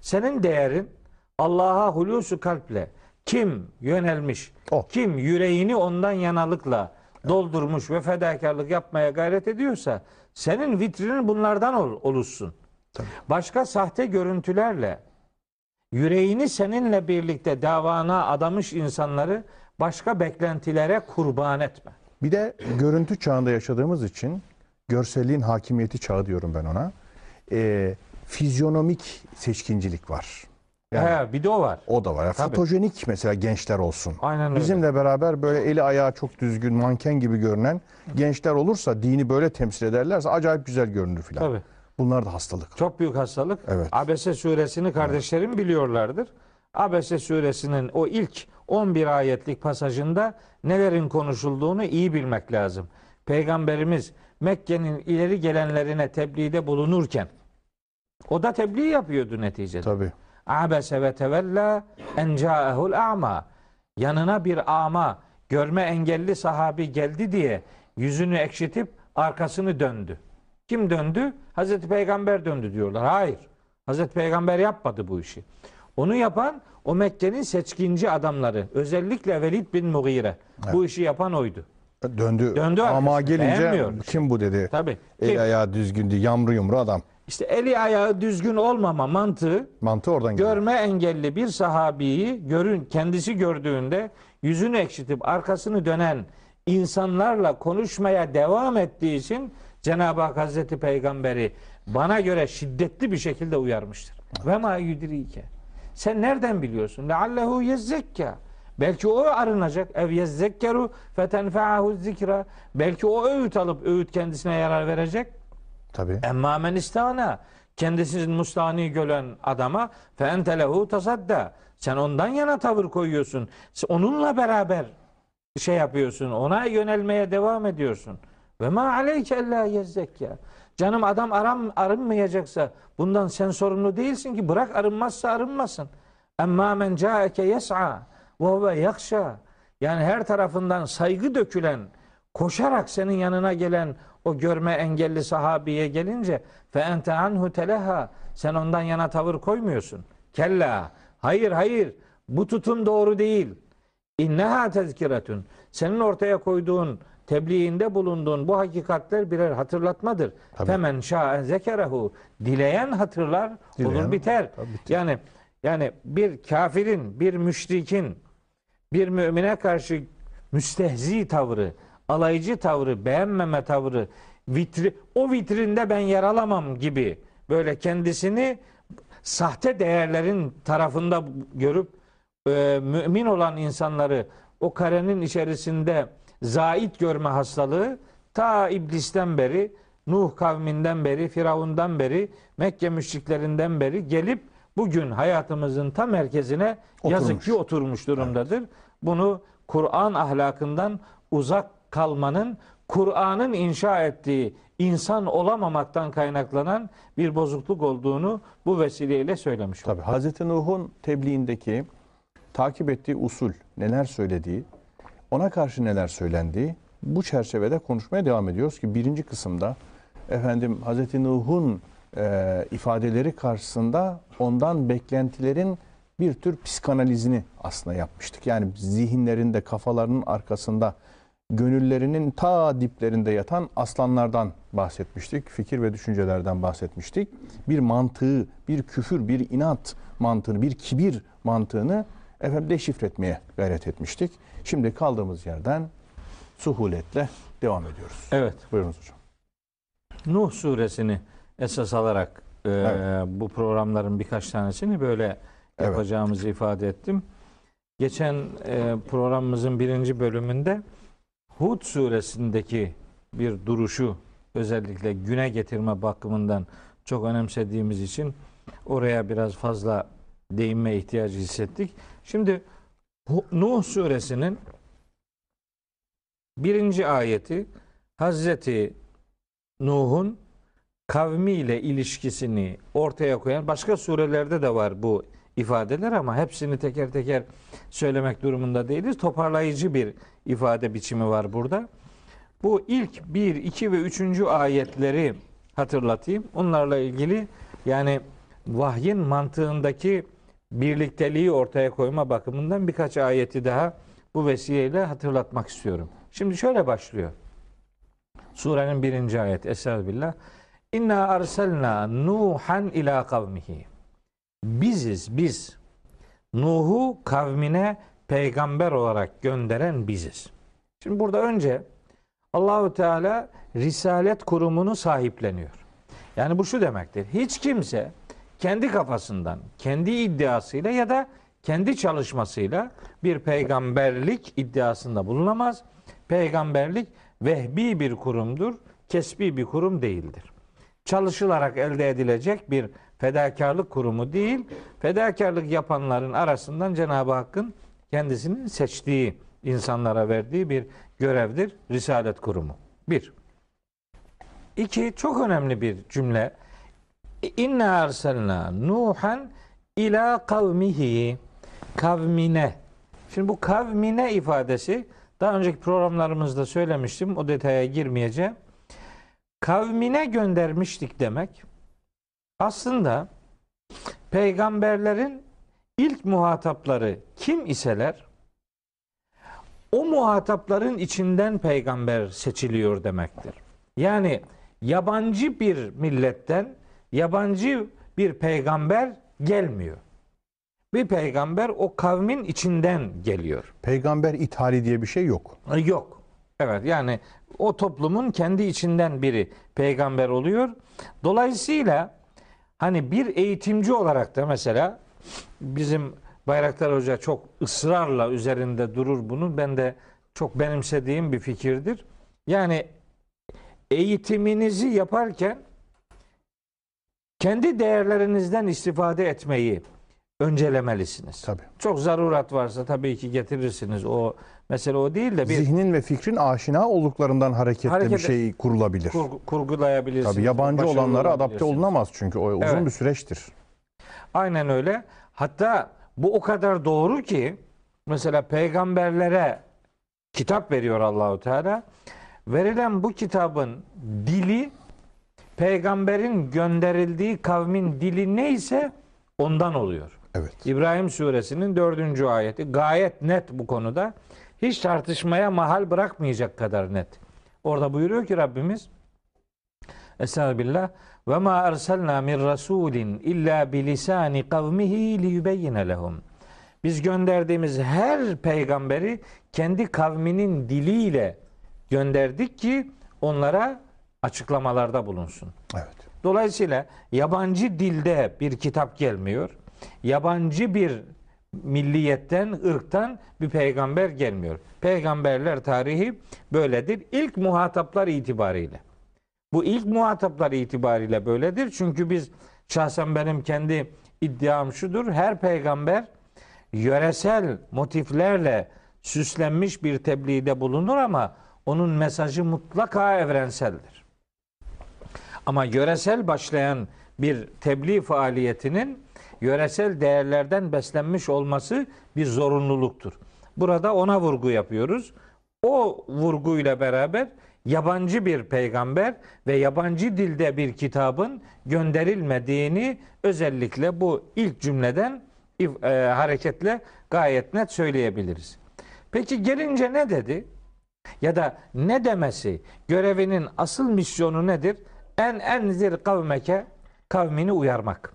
Senin değerin Allah'a hulusu kalple kim yönelmiş, O. kim yüreğini ondan yanalıkla doldurmuş ve fedakarlık yapmaya gayret ediyorsa senin vitrinin bunlardan ol, oluşsun. Tabii. Başka sahte görüntülerle yüreğini seninle birlikte davana adamış insanları başka beklentilere kurban etme. Bir de görüntü çağında yaşadığımız için görselliğin hakimiyeti çağı diyorum ben ona. Ee, fizyonomik seçkincilik var. Yani He, bir de o var. o da var. Yani Tabii. fotojenik mesela gençler olsun. Aynen öyle. Bizimle beraber böyle eli ayağı çok düzgün, manken gibi görünen gençler olursa, dini böyle temsil ederlerse acayip güzel görünür filan. Tabii. Bunlar da hastalık. Çok büyük hastalık. Evet. Abese suresini kardeşlerim biliyorlardır. Abese suresinin o ilk 11 ayetlik pasajında nelerin konuşulduğunu iyi bilmek lazım. Peygamberimiz Mekke'nin ileri gelenlerine tebliğde bulunurken o da tebliğ yapıyordu neticede. Tabii. Abese ve tevella en ca'ehul a'ma. Yanına bir ama, görme engelli sahabi geldi diye yüzünü ekşitip arkasını döndü. Kim döndü? Hazreti Peygamber döndü diyorlar. Hayır. Hazreti Peygamber yapmadı bu işi. Onu yapan o Mekke'nin seçkinci adamları. Özellikle Velid bin Mughire. Bu işi yapan oydu. Döndü. Döndü Ama gelince beğenmiyor. kim bu dedi. Tabii. El Kim? ayağı düzgündü, yamru yumru adam. İşte eli ayağı düzgün olmama mantığı Mantığı oradan geliyor. Görme engelli bir sahabiyi görün kendisi gördüğünde yüzünü ekşitip arkasını dönen insanlarla konuşmaya devam ettiği için Cenab-ı Hak Hazreti Peygamberi bana göre şiddetli bir şekilde uyarmıştır. Ve ma yudrike. Sen nereden biliyorsun? Leallehu yezzekka. Belki o arınacak. Ev yezzekkeru fetenfeahu zikra. Belki o öğüt alıp öğüt kendisine yarar verecek. Tabii. Emma men istana kendisinin mustani gören adama fe ente lehu tasadda. Sen ondan yana tavır koyuyorsun. Sen Onunla beraber şey yapıyorsun. Ona yönelmeye devam ediyorsun. Ve ma aleyke ella yezzekya. Canım adam aram arınmayacaksa bundan sen sorumlu değilsin ki bırak arınmazsa arınmasın. Emma men caeke yes'a ve huve yakşa. Yani her tarafından saygı dökülen, koşarak senin yanına gelen o görme engelli sahabiye gelince fe ente anhu teleha sen ondan yana tavır koymuyorsun. Kella. Hayır hayır. Bu tutum doğru değil. İnneha tezkiretun. Senin ortaya koyduğun tebliğinde bulunduğun bu hakikatler birer hatırlatmadır. Tabii. Femen şa'e zekerehu. Dileyen hatırlar, Dileyen- olur biter. Tabii biter. Yani yani bir kafirin, bir müşrikin bir mümine karşı müstehzi tavrı, alaycı tavrı, beğenmeme tavrı, vitri, o vitrinde ben yer alamam gibi böyle kendisini sahte değerlerin tarafında görüp e, mümin olan insanları o karenin içerisinde zait görme hastalığı ta iblisten beri, Nuh kavminden beri, Firavundan beri, Mekke müşriklerinden beri gelip bugün hayatımızın tam merkezine yazık Oturmuş. ki oturmuş durumdadır. Bunu Kur'an ahlakından uzak kalmanın Kur'an'ın inşa ettiği insan olamamaktan kaynaklanan bir bozukluk olduğunu bu vesileyle söylemiş. Tabii Hazreti Nuh'un tebliğindeki takip ettiği usul, neler söylediği, ona karşı neler söylendiği bu çerçevede konuşmaya devam ediyoruz ki birinci kısımda efendim Hazreti Nuh'un e, ifadeleri karşısında ondan beklentilerin bir tür psikanalizini aslında yapmıştık. Yani zihinlerinde, kafalarının arkasında, gönüllerinin ta diplerinde yatan aslanlardan bahsetmiştik. Fikir ve düşüncelerden bahsetmiştik. Bir mantığı, bir küfür, bir inat mantığını, bir kibir mantığını efendim deşifre etmeye gayret etmiştik. Şimdi kaldığımız yerden suhuletle devam ediyoruz. Evet. Buyurunuz hocam. Nuh suresini esas alarak e, Evet. bu programların birkaç tanesini böyle Evet. yapacağımızı ifade ettim. Geçen e, programımızın birinci bölümünde Hud suresindeki bir duruşu özellikle güne getirme bakımından çok önemsediğimiz için oraya biraz fazla değinme ihtiyacı hissettik. Şimdi Nuh suresinin birinci ayeti Hazreti Nuh'un kavmiyle ilişkisini ortaya koyan başka surelerde de var bu ifadeler ama hepsini teker teker söylemek durumunda değiliz. Toparlayıcı bir ifade biçimi var burada. Bu ilk 1, 2 ve 3. ayetleri hatırlatayım. Onlarla ilgili yani vahyin mantığındaki birlikteliği ortaya koyma bakımından birkaç ayeti daha bu vesileyle hatırlatmak istiyorum. Şimdi şöyle başlıyor. Surenin birinci ayet. Estağfirullah. İnna arsalna Nuhan ila kavmihi. Biziz biz. Nuh'u kavmine peygamber olarak gönderen biziz. Şimdi burada önce Allahu Teala risalet kurumunu sahipleniyor. Yani bu şu demektir. Hiç kimse kendi kafasından, kendi iddiasıyla ya da kendi çalışmasıyla bir peygamberlik iddiasında bulunamaz. Peygamberlik vehbi bir kurumdur, kesbi bir kurum değildir. Çalışılarak elde edilecek bir fedakarlık kurumu değil, fedakarlık yapanların arasından Cenab-ı Hakk'ın kendisinin seçtiği insanlara verdiği bir görevdir Risalet Kurumu. Bir. İki, çok önemli bir cümle. İnna arsalna Nuhan ila kavmihi kavmine. Şimdi bu kavmine ifadesi daha önceki programlarımızda söylemiştim. O detaya girmeyeceğim. Kavmine göndermiştik demek. Aslında peygamberlerin ilk muhatapları kim iseler o muhatapların içinden peygamber seçiliyor demektir. Yani yabancı bir milletten yabancı bir peygamber gelmiyor. Bir peygamber o kavmin içinden geliyor. Peygamber ithali diye bir şey yok. Yok. Evet yani o toplumun kendi içinden biri peygamber oluyor. Dolayısıyla hani bir eğitimci olarak da mesela bizim Bayraktar Hoca çok ısrarla üzerinde durur bunun. Ben de çok benimsediğim bir fikirdir. Yani eğitiminizi yaparken kendi değerlerinizden istifade etmeyi öncelemelisiniz. Tabii. Çok zarurat varsa tabii ki getirirsiniz. O mesele o değil de bir Zihnin ve fikrin aşina olduklarından hareketle Hareket- bir şey kurulabilir. kur- kurgulayabilirsiniz. Tabii yabancı olanlara adapte olunamaz çünkü o uzun Evet. bir süreçtir. Aynen öyle. Hatta bu o kadar doğru ki mesela peygamberlere kitap veriyor Allahu Teala. Verilen bu kitabın dili peygamberin gönderildiği kavmin dili neyse ondan oluyor. Evet. İbrahim suresinin dördüncü ayeti gayet net bu konuda. Hiç tartışmaya mahal bırakmayacak kadar net. Orada buyuruyor ki Rabbimiz Estağfirullah ve ma erselna min rasulin illa bilisani kavmihi liyubeyyine lehum. Biz gönderdiğimiz her peygamberi kendi kavminin diliyle gönderdik ki onlara açıklamalarda bulunsun. Evet. Dolayısıyla yabancı dilde bir kitap gelmiyor. Yabancı bir milliyetten, ırktan bir peygamber gelmiyor. Peygamberler tarihi böyledir. İlk muhataplar itibariyle. Bu ilk muhataplar itibariyle böyledir. Çünkü biz şahsen benim kendi iddiam şudur. Her peygamber yöresel motiflerle süslenmiş bir tebliğde bulunur ama onun mesajı mutlaka evrenseldir. Ama yöresel başlayan bir tebliğ faaliyetinin yöresel değerlerden beslenmiş olması bir zorunluluktur. Burada ona vurgu yapıyoruz. O vurguyla beraber yabancı bir peygamber ve yabancı dilde bir kitabın gönderilmediğini özellikle bu ilk cümleden e, hareketle gayet net söyleyebiliriz. Peki gelince ne dedi? Ya da ne demesi? Görevinin asıl misyonu nedir? En enzir kavmeke kavmini uyarmak.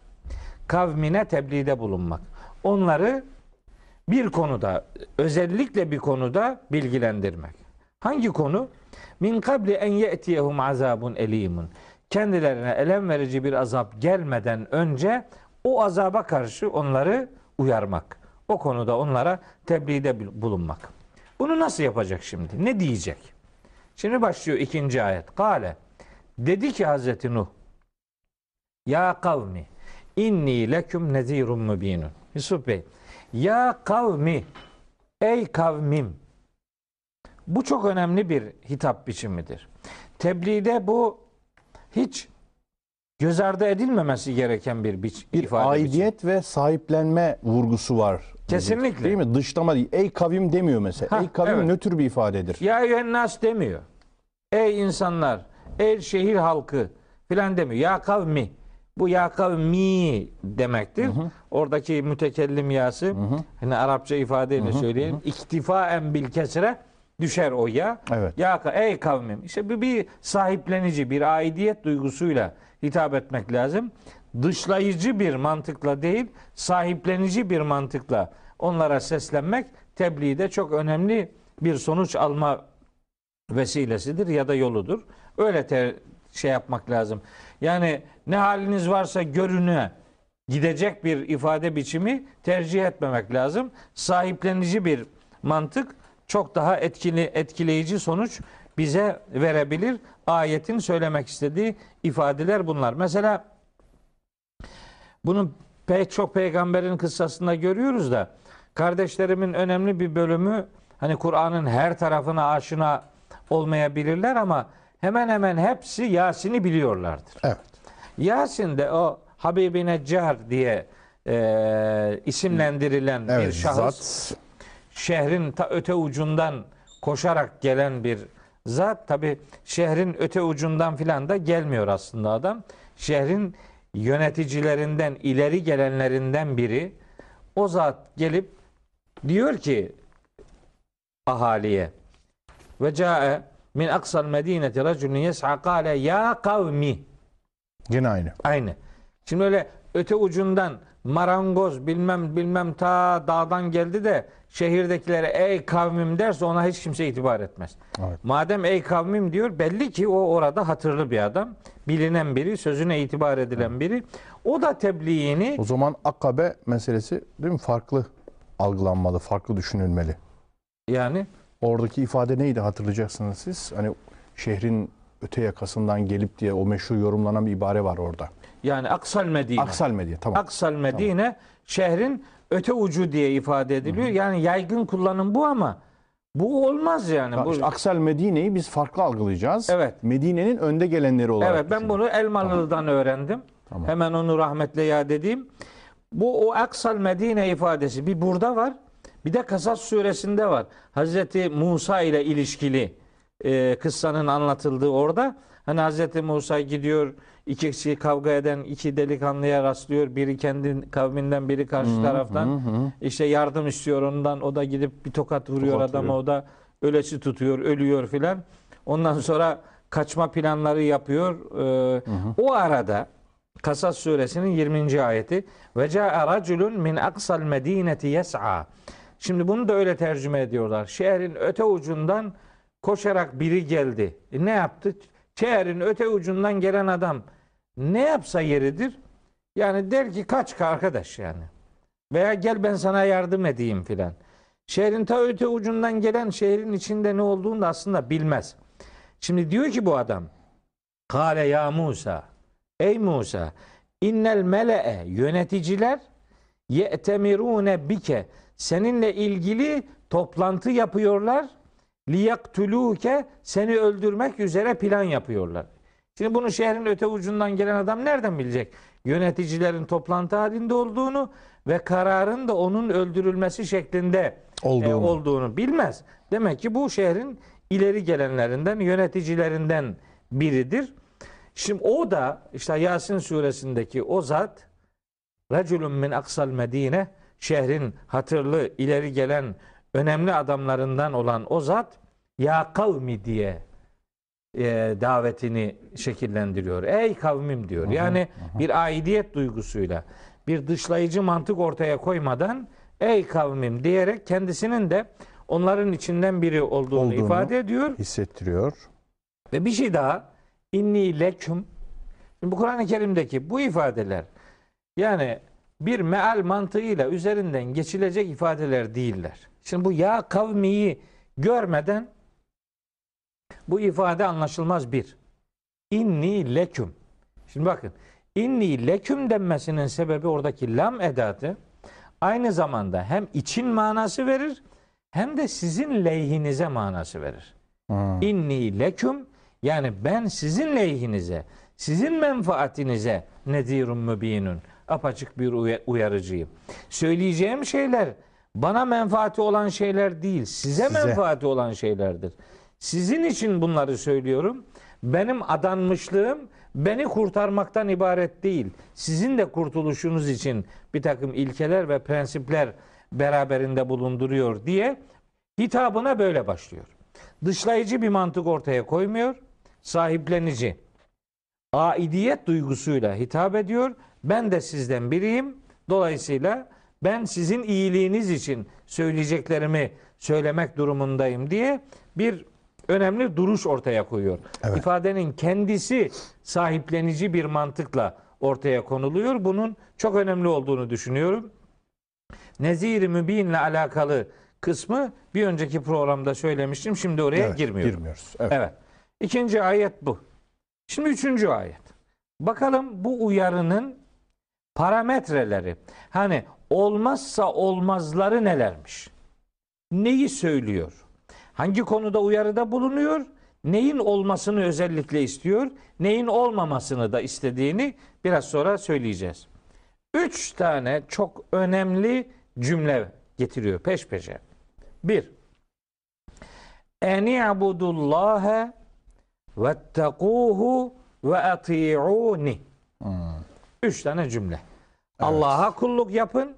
Kavmine tebliğde bulunmak. Onları bir konuda, özellikle bir konuda bilgilendirmek. Hangi konu? Min kabli en ye'tiyehum azabun elimun. Kendilerine elem verici bir azap gelmeden önce o azaba karşı onları uyarmak. O konuda onlara tebliğde bulunmak. Bunu nasıl yapacak şimdi? Ne diyecek? Şimdi başlıyor ikinci ayet. Kale. Dedi ki Hazreti Nuh. Ya kavmi inni leküm nezirun mübinun. Yusuf Bey. Ya kavmi ey kavmim. Bu çok önemli bir hitap biçimidir. tebliğde bu hiç göz ardı edilmemesi gereken bir biç, Bir ifade aidiyet ve sahiplenme vurgusu var. Kesinlikle. Değil mi? Dışlama değil. Ey kavim demiyor mesela. Ha, Ey kavim evet. nötr bir ifadedir. Ya eyyühennas demiyor. Ey insanlar, ey şehir halkı filan demiyor. Ya kavmi. Bu ya kavmi demektir. Oradaki mütekellim yası hani Arapça ifadeyle söyleyelim. İktifaen bil kesre düşer o ya. Evet. Ya ey kavmim. İşte bir, bir sahiplenici, bir aidiyet duygusuyla hitap etmek lazım. Dışlayıcı bir mantıkla değil, sahiplenici bir mantıkla onlara seslenmek tebliğde çok önemli bir sonuç alma vesilesidir ya da yoludur. Öyle te- şey yapmak lazım. Yani ne haliniz varsa görüne gidecek bir ifade biçimi tercih etmemek lazım. Sahiplenici bir mantık çok daha etkili etkileyici sonuç bize verebilir. Ayetin söylemek istediği ifadeler bunlar. Mesela bunu pek çok peygamberin kıssasında görüyoruz da kardeşlerimin önemli bir bölümü hani Kur'an'ın her tarafına aşina olmayabilirler ama hemen hemen hepsi Yasin'i biliyorlardır. Evet. Yasin'de o Habibi Neccar diye e, isimlendirilen bir Evet. şahıs Zat şehrin ta öte ucundan koşarak gelen bir zat. Tabi şehrin öte ucundan filan da gelmiyor aslında adam. Şehrin yöneticilerinden, ileri gelenlerinden biri. O zat gelip diyor ki ahaliye ve cae min aksal medineti raculun yes'a kale ya kavmi yine aynı. Aynı. Şimdi öyle öte ucundan marangoz bilmem bilmem ta dağdan geldi de şehirdekilere ey kavmim derse ona hiç kimse itibar etmez. Evet. Madem ey kavmim diyor belli ki o orada hatırlı bir adam. Bilinen biri, sözüne itibar edilen biri. O da tebliğini O zaman akabe meselesi değil mi? Farklı algılanmalı, farklı düşünülmeli. yani Oradaki ifade neydi hatırlayacaksınız siz? Hani şehrin öte yakasından gelip diye o meşhur yorumlanan bir ibare var orada. yani Aksal Medine. Aksal medya tamam. Aksal Medine şehrin öte ucu diye ifade ediliyor. Yani yaygın kullanım bu ama bu olmaz yani. Ha, bu, işte Aksal Medine'yi biz farklı algılayacağız. Evet. Medine'nin önde gelenleri olarak. Evet ben düşünün. bunu Elmalı'dan öğrendim. Tamam. Hemen onu rahmetle yad edeyim. Bu o Aksal Medine ifadesi bir burada var. Bir de Kasas suresinde var. Hazreti Musa ile ilişkili e, kıssanın anlatıldığı orada. Hani Hazreti Musa gidiyor iki kişi kavga eden iki delikanlıya rastlıyor. Biri kendi kavminden biri karşı taraftan. İşte yardım istiyor ondan. O da gidip bir tokat vuruyor Tokat adama. vuruyor. O da ölesi tutuyor, ölüyor filan. Ondan sonra kaçma planları yapıyor. Ee, O arada Kasas suresinin 20. ayeti ve caa raculun min aksal medineti yes'a. Şimdi bunu da öyle tercüme ediyorlar. Şehrin öte ucundan koşarak biri geldi. E ne yaptı? Şehrin öte ucundan gelen adam ne yapsa yeridir? Yani der ki kaç arkadaş yani. Veya gel ben sana yardım edeyim filan. Şehrin ta öte ucundan gelen şehrin içinde ne olduğunu da aslında bilmez. Şimdi diyor ki bu adam Kale ya Musa Ey Musa innel mele'e yöneticiler ye'temirune bike seninle ilgili toplantı yapıyorlar liyaktuluke seni öldürmek üzere plan yapıyorlar. Şimdi bunu şehrin öte ucundan gelen adam nereden bilecek? Yöneticilerin toplantı halinde olduğunu ve kararın da onun öldürülmesi şeklinde Olduğunu. e, olduğunu bilmez. Demek ki bu şehrin ileri gelenlerinden, yöneticilerinden biridir. Şimdi o da işte Yasin suresindeki o zat Reculun min aksal medine şehrin hatırlı ileri gelen önemli adamlarından olan o zat ya kavmi diye e, davetini şekillendiriyor. Ey kavmim diyor. Yani bir aidiyet duygusuyla bir dışlayıcı mantık ortaya koymadan ey kavmim diyerek kendisinin de onların içinden biri olduğunu, Olduğunu. ifade ediyor. hissettiriyor. Ve bir şey daha inni leküm Şimdi bu Kur'an-ı Kerim'deki bu ifadeler yani bir meal mantığıyla üzerinden geçilecek ifadeler değiller. Şimdi bu ya kavmiyi görmeden bu ifade anlaşılmaz bir. İnni leküm. Şimdi bakın inni leküm denmesinin sebebi oradaki lam edatı aynı zamanda hem için manası verir hem de sizin lehinize manası verir. Hmm. İnni leküm Yani ben sizin lehinize, sizin menfaatinize nedirun mübinun. Apaçık bir uya- uyarıcıyım. Söyleyeceğim şeyler bana menfaati olan şeyler değil, size, Size. menfaati olan şeylerdir. Sizin için bunları söylüyorum. Benim adanmışlığım beni kurtarmaktan ibaret değil. Sizin de kurtuluşunuz için bir takım ilkeler ve prensipler beraberinde bulunduruyor diye hitabına böyle başlıyor. Dışlayıcı bir mantık ortaya koymuyor. Sahiplenici, aidiyet duygusuyla hitap ediyor. Ben de sizden biriyim. Dolayısıyla ben sizin iyiliğiniz için söyleyeceklerimi söylemek durumundayım diye bir önemli duruş ortaya koyuyor. Evet. İfadenin kendisi sahiplenici bir mantıkla ortaya konuluyor. Bunun çok önemli olduğunu düşünüyorum. Nezir-i Mübin'le alakalı kısmı bir önceki programda söylemiştim. Şimdi oraya Evet, girmiyorum. Girmiyoruz. Evet. Evet. İkinci ayet bu. Şimdi üçüncü ayet. Bakalım bu uyarının parametreleri. Hani olmazsa olmazları nelermiş? Neyi söylüyor? Hangi konuda uyarıda bulunuyor? Neyin olmasını özellikle istiyor? Neyin olmamasını da istediğini biraz sonra söyleyeceğiz. Üç tane çok önemli cümle getiriyor peş peşe. Bir, en i'budullâhe vettekûhu ve ati'ûni. Üç tane cümle. Allah'a kulluk yapın,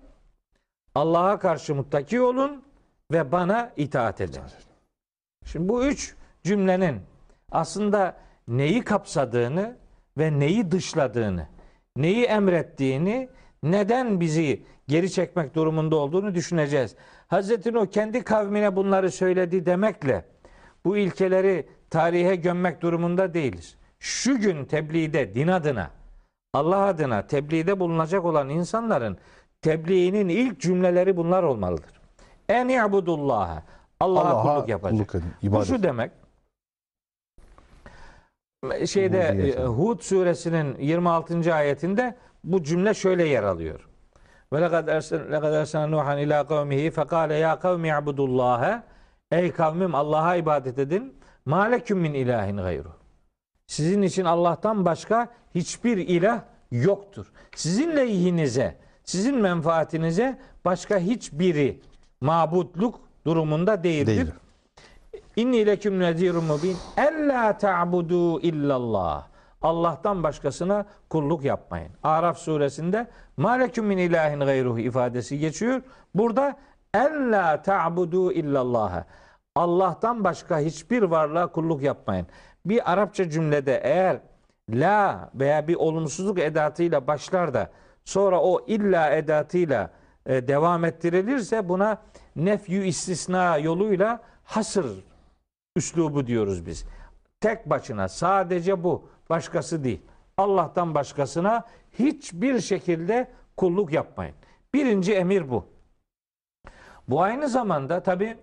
Allah'a karşı muttaki olun ve bana itaat edin. Şimdi bu üç cümlenin aslında neyi kapsadığını ve neyi dışladığını, neyi emrettiğini, neden bizi geri çekmek durumunda olduğunu düşüneceğiz. Hazreti Nuh kendi kavmine bunları söyledi demekle bu ilkeleri tarihe gömmek durumunda değiliz. Şu gün tebliğde din adına, Allah adına tebliğde bulunacak olan insanların tebliğinin ilk cümleleri bunlar olmalıdır. En i'budullaha. Allah'a Allah'a kulluk yapacak. kulluk edin, Bu şu demek. Şeyde Ubudiyet. e, Hud suresinin 26. ayetinde bu cümle şöyle yer alıyor. Ve lekad ersen Nuhan ila kavmihi fekale ya kavmi ibudullaha Ey kavmim Allah'a ibadet edin. Maleküm min ilahin gayru. Sizin için Allah'tan başka hiçbir ilah yoktur. Sizin lehinize, sizin menfaatinize başka hiçbiri mabutluk durumunda değildir. Değildir. İnni leküm nezirun mubin. Ella ta'budu illallah. Allah'tan başkasına kulluk yapmayın. Araf suresinde maleküm min ilahin gayruhu ifadesi geçiyor. Burada ella ta'budu illallah. Allah'tan başka hiçbir varlığa kulluk yapmayın. Bir Arapça cümlede eğer la veya bir olumsuzluk edatıyla başlar da sonra o illa edatıyla e, devam ettirilirse buna nefyü istisna yoluyla hasır üslubu diyoruz biz. Tek başına sadece bu, başkası değil. Allah'tan başkasına hiçbir şekilde kulluk yapmayın. Birinci emir bu. Bu aynı zamanda tabi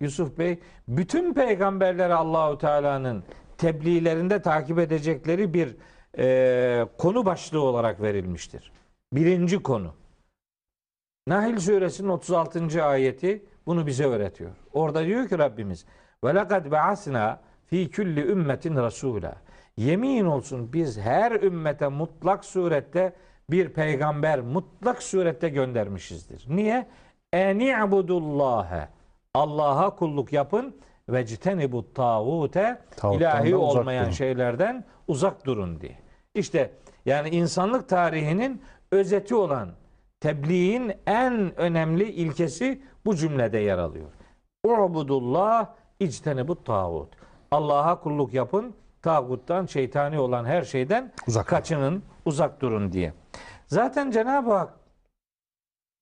Yusuf Bey bütün peygamberlere Allahu Teala'nın tebliğlerinde takip edecekleri bir e, konu başlığı olarak verilmiştir. Birinci konu. Nahil suresinin 36. ayeti bunu bize öğretiyor. Orada diyor ki Rabbimiz ve lekad ba'asna fi kulli ümmetin rasula. Yemin olsun biz her ümmete mutlak surette bir peygamber mutlak surette göndermişizdir. Niye? En i'budullâhe. Allah'a kulluk yapın ve citenibut tağute ilahi olmayan durun. şeylerden uzak durun diye. İşte yani insanlık tarihinin özeti olan tebliğin en önemli ilkesi bu cümlede yer alıyor. Ubudullah ictenibut tağut. Allah'a kulluk yapın, tağuttan, şeytani olan her şeyden Uzak. kaçının, uzak durun diye. Zaten Cenab-ı Hak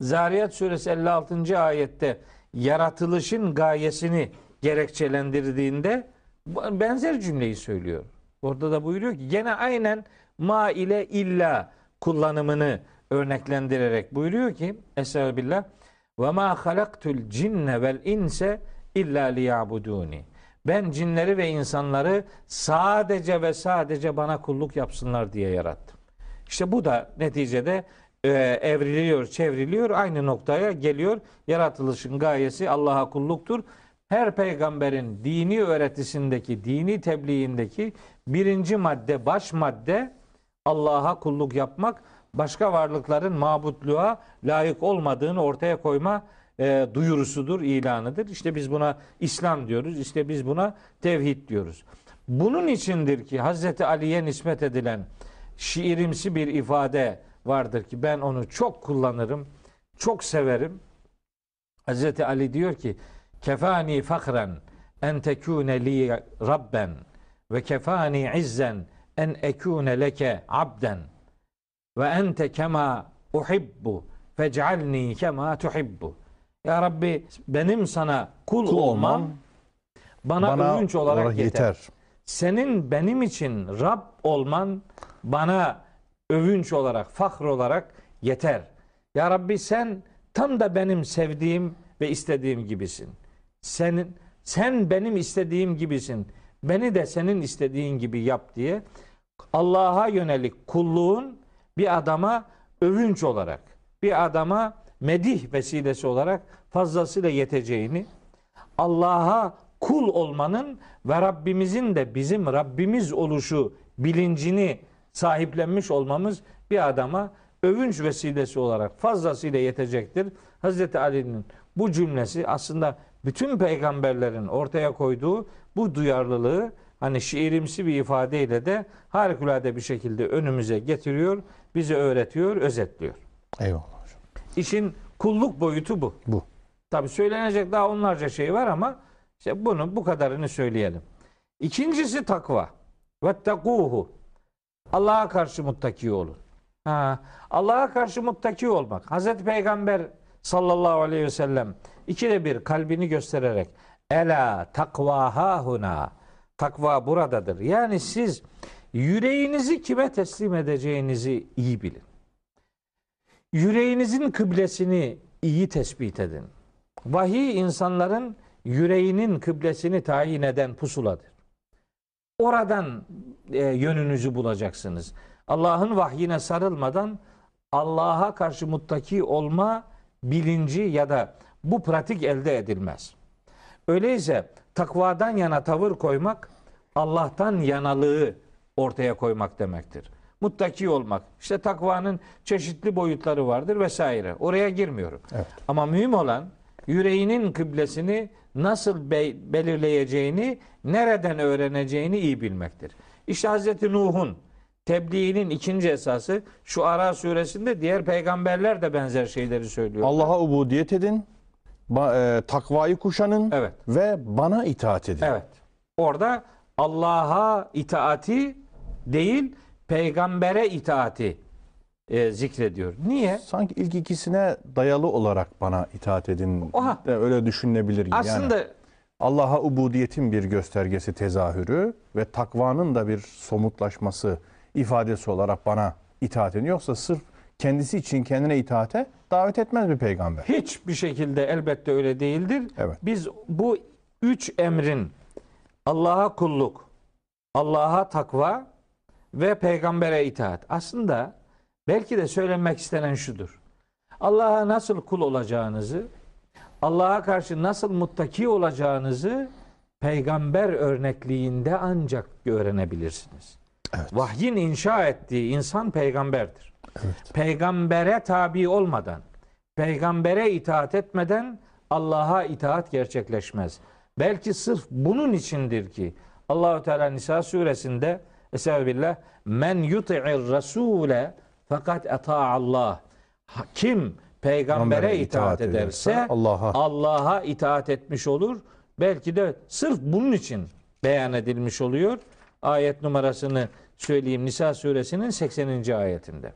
Zariyat suresi 56. ayette yaratılışın gayesini gerekçelendirdiğinde bu- benzer cümleyi söylüyor. Orada da buyuruyor ki gene aynen ma ile illa kullanımını örneklendirerek buyuruyor ki Estağfirullah ve ma halaktul cinne vel inse illa liyabuduni. Ben cinleri ve insanları sadece ve sadece bana kulluk yapsınlar diye yarattım. İşte bu da neticede e, evriliyor, çevriliyor, aynı noktaya geliyor. Yaratılışın gayesi Allah'a kulluktur. her peygamberin dini öğretisindeki, dini tebliğindeki birinci madde, baş madde Allah'a kulluk yapmak, başka varlıkların mabutluğa layık olmadığını ortaya koyma e, duyurusudur, ilanıdır. İşte biz buna İslam diyoruz, işte biz buna tevhid diyoruz. Bunun içindir ki Hazreti Ali'ye nispet edilen şiirimsi bir ifade vardır ki ben onu çok kullanırım, çok severim. Hazreti Ali diyor ki kefani fakran en tekune li rabben ve kefani izzen en ekune leke abden ve ente kema uhibbu fec'alni kema tuhibbu. Ya Rabbi benim sana kul, Kul olmam, olmam bana, övünç olarak, yeter. Senin benim için Rab olman bana övünç olarak, fahr olarak yeter. Ya Rabbi sen tam da benim sevdiğim ve istediğim gibisin. Senin sen benim istediğim gibisin. Beni de senin istediğin gibi yap diye Allah'a yönelik kulluğun bir adama övünç olarak, bir adama medih vesilesi olarak fazlasıyla yeteceğini, Allah'a kul olmanın ve Rabbimizin de bizim Rabbimiz oluşu bilincini sahiplenmiş olmamız bir adama övünç vesilesi olarak fazlasıyla yetecektir. Hazreti Ali'nin bu cümlesi aslında bütün peygamberlerin ortaya koyduğu bu duyarlılığı hani şiirimsi bir ifadeyle de harikulade bir şekilde önümüze getiriyor, bize öğretiyor, özetliyor. Eyvallah hocam. İşin kulluk boyutu bu. Bu. Tabi söylenecek daha onlarca şey var ama işte bunu bu kadarını söyleyelim. İkincisi takva. Vettekuhu. Allah'a karşı muttaki olun. Ha, Allah'a karşı muttaki olmak. Hazreti Peygamber sallallahu aleyhi ve sellem ikide bir kalbini göstererek Ela takva huna. Takva buradadır. Yani siz yüreğinizi kime teslim edeceğinizi iyi bilin. Yüreğinizin kıblesini iyi tespit edin. Vahiy insanların yüreğinin kıblesini tayin eden pusuladır. Oradan e, yönünüzü bulacaksınız. Allah'ın vahyine sarılmadan Allah'a karşı muttaki olma bilinci ya da bu pratik elde edilmez. Öyleyse takvadan yana tavır koymak Allah'tan yanalığı ortaya koymak demektir. Muttaki olmak. İşte takvanın çeşitli boyutları vardır vesaire. Oraya girmiyorum. Evet. Ama mühim olan yüreğinin kıblesini nasıl be- belirleyeceğini, nereden öğreneceğini iyi bilmektir. İşte Hazreti Nuh'un tebliğinin ikinci esası şu Ara suresinde diğer peygamberler de benzer şeyleri söylüyor. Allah'a ubudiyet edin. Ba- e, takvayı kuşanın Evet. ve bana itaat edin. Evet. Orada Allah'a itaati değil, peygambere itaati e, zikrediyor. Niye? Sanki ilk ikisine dayalı olarak bana itaat edin. Oha. de öyle düşünülebilir. Aslında Yani Allah'a ubudiyetin bir göstergesi tezahürü ve takvanın da bir somutlaşması ifadesi olarak bana itaat edin. Yoksa sırf kendisi için kendine itaate davet etmez bir peygamber. hiçbir şekilde elbette öyle değildir. Evet. Biz bu üç emrin Allah'a kulluk, Allah'a takva ve peygambere itaat. Aslında belki de söylenmek istenen şudur. Allah'a nasıl kul olacağınızı, Allah'a karşı nasıl muttaki olacağınızı peygamber örnekliğinde ancak öğrenebilirsiniz. Evet. Vahyin inşa ettiği insan peygamberdir. Peygambere tabi olmadan, peygambere itaat etmeden Allah'a itaat gerçekleşmez. Belki sırf bunun içindir ki Allahu Teala Nisa suresinde Estağfirullah men yuti'ir rasule fakat ata Allah. Kim peygambere itaat itaat ederse ederse Allah'a. Allah'a itaat etmiş olur. Belki de sırf bunun için beyan edilmiş oluyor. Ayet numarasını söyleyeyim Nisa suresinin 80. ayetinde.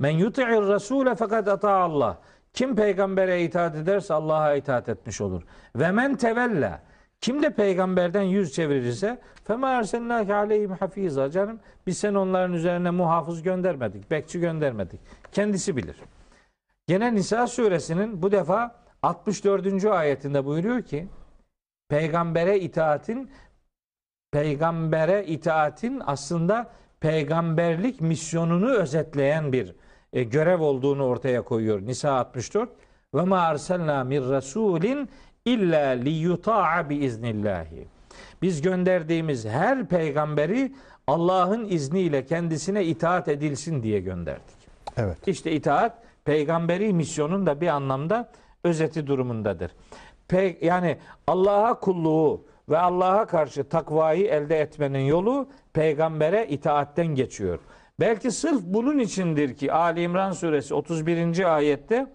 Men yuti'ir rasule fakat ata Allah. Kim peygambere itaat ederse Allah'a itaat etmiş olur. Ve men tevella. Kim de peygamberden yüz çevirirse fema ersennâke aleyhim hafiza. Canım biz sen onların üzerine muhafız göndermedik, bekçi göndermedik. Kendisi bilir. Gene Nisa suresinin bu defa 64. ayetinde buyuruyor ki peygambere itaatin peygambere itaatin aslında peygamberlik misyonunu özetleyen bir e, görev olduğunu ortaya koyuyor. Nisa 64 ve ma arsalna mir rasulin illa liyuta'a bi iznillahi. Biz gönderdiğimiz her peygamberi Allah'ın izniyle kendisine itaat edilsin diye gönderdik. Evet. İşte itaat peygamberi misyonun da bir anlamda özeti durumundadır. Pe- yani Allah'a kulluğu ve Allah'a karşı takvayı elde etmenin yolu peygambere itaatten geçiyor. Belki sırf bunun içindir ki Ali İmran suresi 31. ayette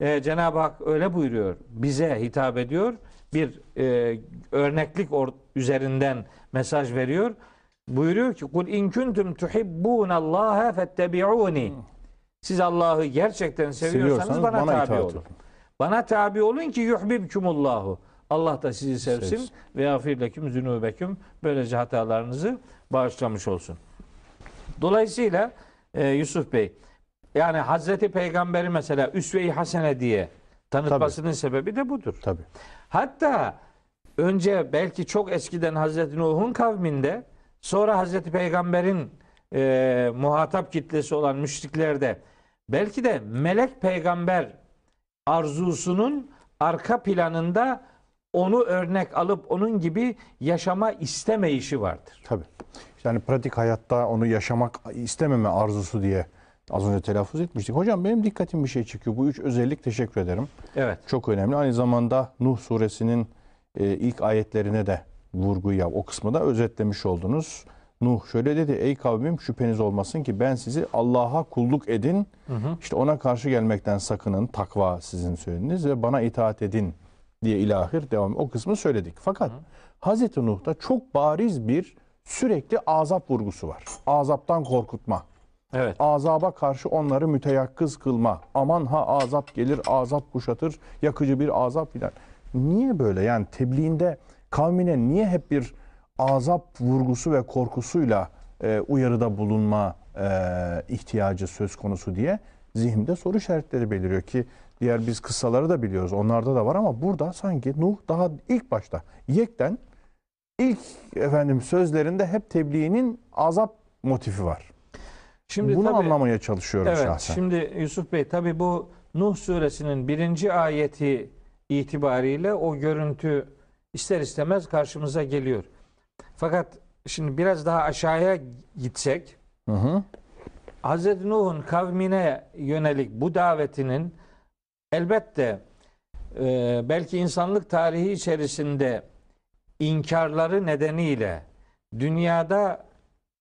e, Cenab-ı Hak öyle buyuruyor. Bize hitap ediyor. Bir e, örneklik or- üzerinden mesaj veriyor. Buyuruyor ki kul in kuntum tuhibbunallaha fettebi'uni. Siz Allah'ı gerçekten seviyorsanız, Seviyorsanız bana, bana tabi olun. Bana tabi olun ki yuhibbukumullahu. Allah da sizi sevsin ve yafir leküm zünubeküm. Böylece hatalarınızı bağışlamış olsun. Dolayısıyla e, Yusuf Bey yani Hazreti Peygamberi mesela üsve-i hasene diye tanıtmasının sebebi de budur. Tabii. Hatta önce belki çok eskiden Hazreti Nuh'un kavminde sonra Hazreti Peygamber'in e, muhatap kitlesi olan müşriklerde belki de melek peygamber arzusunun arka planında onu örnek alıp onun gibi yaşama istemeyişi vardır. Tabii. Yani pratik hayatta onu yaşamak istememe arzusu diye az önce telaffuz etmiştik. Hocam benim dikkatim bir şey çekiyor. Bu üç özellik teşekkür ederim. Evet. Çok önemli. Aynı zamanda Nuh suresinin e, ilk ayetlerine de vurgu yap. O kısmı da özetlemiş oldunuz. Nuh şöyle dedi. Ey kavmim şüpheniz olmasın ki ben sizi Allah'a kulluk edin. İşte ona karşı gelmekten sakının. Takva sizin söylediğiniz ve bana itaat edin diye ilahir devam. O kısmı söyledik. Fakat Hazreti Nuh'ta çok bariz bir sürekli azap vurgusu var. Azaptan korkutma. Evet. Azaba karşı onları müteyakkız kılma. Aman ha azap gelir, azap kuşatır, yakıcı bir azap filan. Niye böyle? Yani tebliğinde kavmine niye hep bir azap vurgusu ve korkusuyla e, uyarıda bulunma e, ihtiyacı söz konusu diye zihnimde soru işaretleri beliriyor ki diğer biz kıssaları da biliyoruz. Onlarda da var ama burada sanki Nuh daha ilk başta yekten ilk efendim sözlerinde hep tebliğinin azap motifi var. Şimdi Bunu tabii- anlamaya çalışıyorum Evet. şahsen. Şimdi Yusuf Bey tabi bu Nuh suresinin birinci ayeti itibariyle o görüntü ister istemez karşımıza geliyor. Fakat şimdi biraz daha aşağıya gitsek Hı hı. Hazreti Nuh'un kavmine yönelik bu davetinin elbette e, belki insanlık tarihi içerisinde inkarları nedeniyle dünyada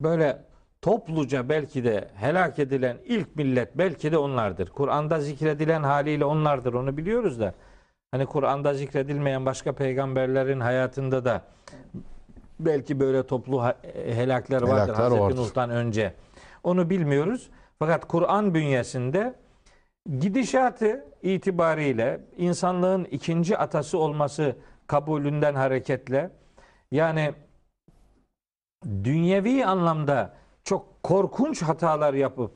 böyle topluca belki de helak edilen ilk millet belki de onlardır. Kur'an'da zikredilen haliyle onlardır onu biliyoruz da. Hani Kur'an'da zikredilmeyen başka peygamberlerin hayatında da belki böyle toplu helakler vardır Helakler Hazreti vardır. Nuh'tan önce. Onu bilmiyoruz. Fakat Kur'an bünyesinde gidişatı itibariyle insanlığın ikinci atası olması kabulünden hareketle. Yani dünyevi anlamda çok korkunç hatalar yapıp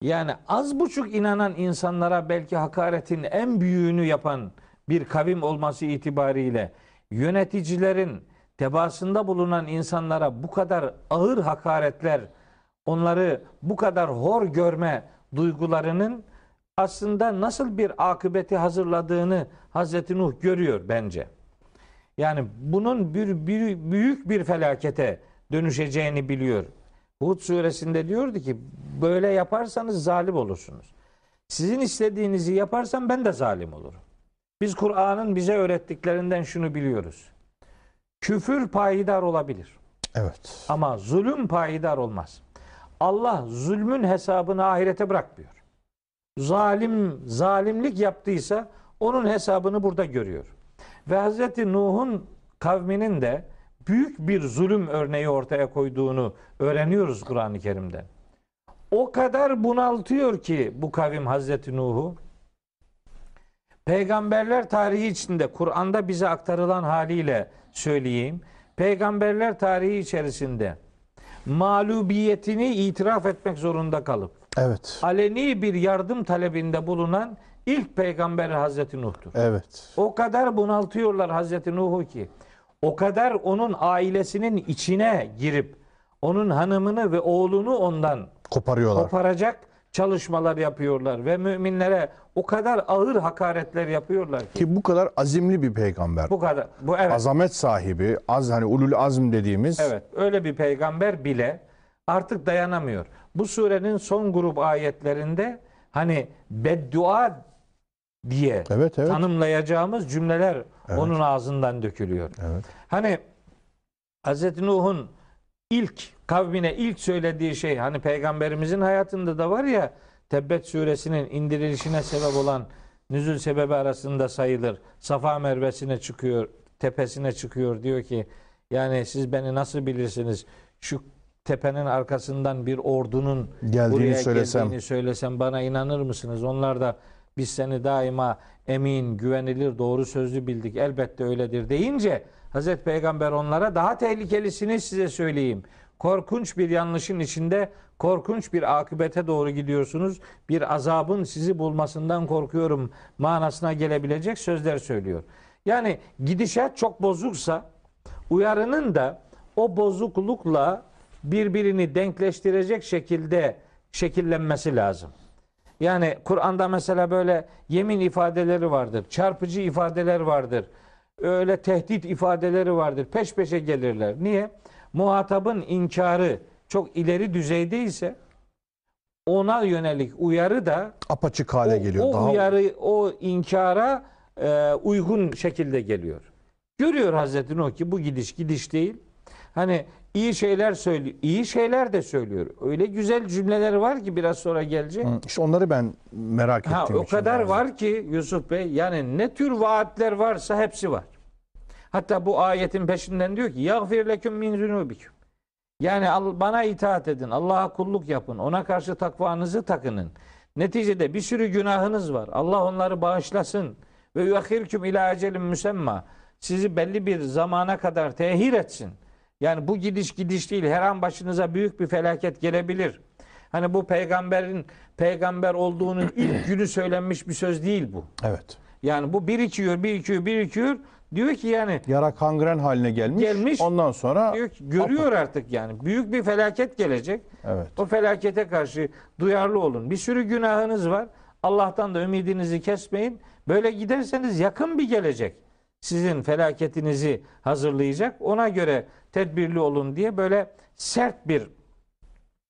yani az buçuk inanan insanlara belki hakaretin en büyüğünü yapan bir kavim olması itibariyle yöneticilerin tebaasında bulunan insanlara bu kadar ağır hakaretler, onları bu kadar hor görme duygularının aslında nasıl bir akıbeti hazırladığını Hazreti Nuh görüyor bence. Yani bunun bir, bir- büyük bir felakete dönüşeceğini biliyor. Hud suresinde diyordu ki böyle yaparsanız zalim olursunuz. Sizin istediğinizi yaparsam ben de zalim olurum. Biz Kur'an'ın bize öğrettiklerinden şunu biliyoruz. Küfür payidar olabilir Evet. ama zulüm payidar olmaz. Allah zulmün hesabını ahirete bırakmıyor. Zalim zalimlik yaptıysa onun hesabını burada görüyor. Ve Hazreti Nuh'un kavminin de büyük bir zulüm örneği ortaya koyduğunu öğreniyoruz Kur'an-ı Kerim'den. O kadar bunaltıyor ki bu kavim Hazreti Nuh'u. Peygamberler tarihi içinde Kur'an'da bize aktarılan haliyle söyleyeyim. Peygamberler tarihi içerisinde mağlubiyetini itiraf etmek zorunda kalıp Evet. aleni bir yardım talebinde bulunan ilk peygamber Hazreti Nuh'tur. Evet. O kadar bunaltıyorlar Hazreti Nuh'u ki o kadar onun ailesinin içine girip onun hanımını ve oğlunu ondan Koparıyorlar. koparacak çalışmalar yapıyorlar ve müminlere o kadar ağır hakaretler yapıyorlar ki. Ki bu kadar azimli bir peygamber. Bu kadar. Bu evet. Azamet sahibi, az hani ulul azm dediğimiz. Evet, öyle bir peygamber bile artık dayanamıyor. Bu surenin son grup ayetlerinde hani beddua diye Evet, evet. tanımlayacağımız cümleler onun ağzından dökülüyor. Evet. Hani Hz. Nuh'un ilk kavmine ilk söylediği şey hani peygamberimizin hayatında da var ya Tebbet suresinin indirilişine sebep olan nüzül sebebi arasında sayılır. Safa mervesine çıkıyor, tepesine çıkıyor diyor ki yani siz beni nasıl bilirsiniz? Şu tepenin arkasından bir ordunun Geldiğini buraya söylesem. geldiğini söylesem bana inanır mısınız? Onlar da biz seni daima emin, güvenilir, doğru sözlü bildik. Elbette öyledir deyince Hazreti Peygamber onlara daha tehlikelisini size söyleyeyim. Korkunç bir yanlışın içinde korkunç bir akıbete doğru gidiyorsunuz. Bir azabın sizi bulmasından korkuyorum manasına gelebilecek sözler söylüyor. Yani gidişat çok bozuksa uyarının da o bozuklukla birbirini denkleştirecek şekilde şekillenmesi lazım. Yani Kur'an'da mesela böyle yemin ifadeleri vardır, çarpıcı ifadeler vardır. Öyle tehdit ifadeleri vardır. Peş peşe gelirler. Niye? Muhatabın inkarı çok ileri düzeydeyse ona yönelik uyarı da Apaçık hale o, geliyor. o Daha uyarı, o inkara e, uygun şekilde geliyor. Görüyor Hazreti Nuh ki bu gidiş gidiş değil. Hani iyi şeyler söylüyor. iyi şeyler de söylüyor. Öyle güzel cümleler var ki biraz sonra gelecek. Hı, işte onları ben merak ettim. Ha, o kadar var ki Yusuf Bey yani ne tür vaatler varsa hepsi var. Hatta bu ayetin peşinden diyor ki yagfir leküm min zunubiküm. Yani bana itaat edin, Allah'a kulluk yapın, ona karşı takvanızı takının. Neticede bir sürü günahınız var. Allah onları bağışlasın ve yuakhirküm ila ecelin müsemma. Sizi belli bir zamana kadar tehir etsin. Yani bu gidiş gidiş değil. Her an başınıza büyük bir felaket gelebilir. Hani bu peygamberin peygamber olduğunun ilk günü söylenmiş bir söz değil bu. Evet. Yani bu birikiyor, birikiyor, birikiyor. Diyor ki yani Yara kangren haline gelmiş. Gelmiş. Ondan sonra diyor ki, görüyor artık yani. Büyük bir felaket gelecek. evet. O felakete karşı duyarlı olun. Bir sürü günahınız var. Allah'tan da ümidinizi kesmeyin. Böyle giderseniz yakın bir gelecek sizin felaketinizi hazırlayacak. Ona göre tedbirli olun diye böyle sert bir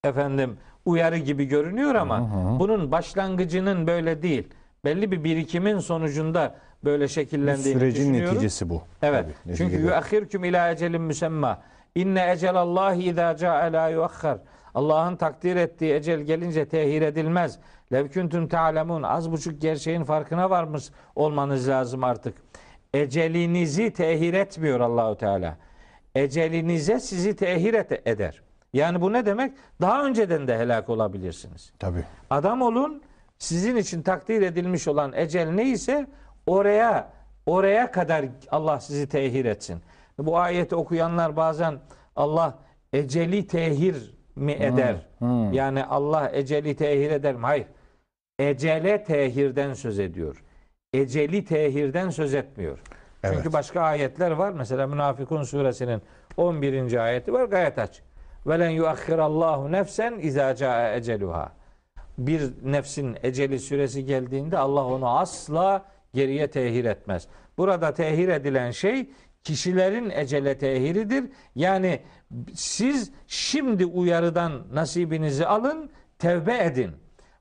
efendim uyarı gibi görünüyor ama bunun başlangıcının böyle değil. Belli bir birikimin sonucunda böyle şekillendiğini sürecin neticesi bu. Evet. Tabii, Çünkü neticede. yuakhirkum ila ecelin müsemma. İnne ecelallahi izâ câe lâ yuakhar. Allah'ın takdir ettiği ecel gelince tehir edilmez. Lev kuntum ta'lemun. Az buçuk gerçeğin farkına varmış olmanız lazım artık. Ecelinizi tehir etmiyor Allahu Teala. Ecelinize sizi tehir eder. Yani bu ne demek? Daha önceden de helak olabilirsiniz. Tabii. Adam olun sizin için takdir edilmiş olan ecel neyse oraya oraya kadar Allah sizi tehir etsin. Bu ayeti okuyanlar bazen Allah eceli tehir mi eder? Yani Allah eceli tehir eder mi? Hayır. Ecele tehirden söz ediyor. Eceli tehirden söz etmiyor. Çünkü Evet. başka ayetler var. Mesela Münafıkun suresinin 11. ayeti var gayet aç. Velen yuakhirallahu nefsen izâ câe eceluha bir nefsin eceli süresi geldiğinde Allah onu asla geriye tehir etmez. Burada tehir edilen şey kişilerin ecele tehiridir. Yani siz şimdi uyarıdan nasibinizi alın, tevbe edin.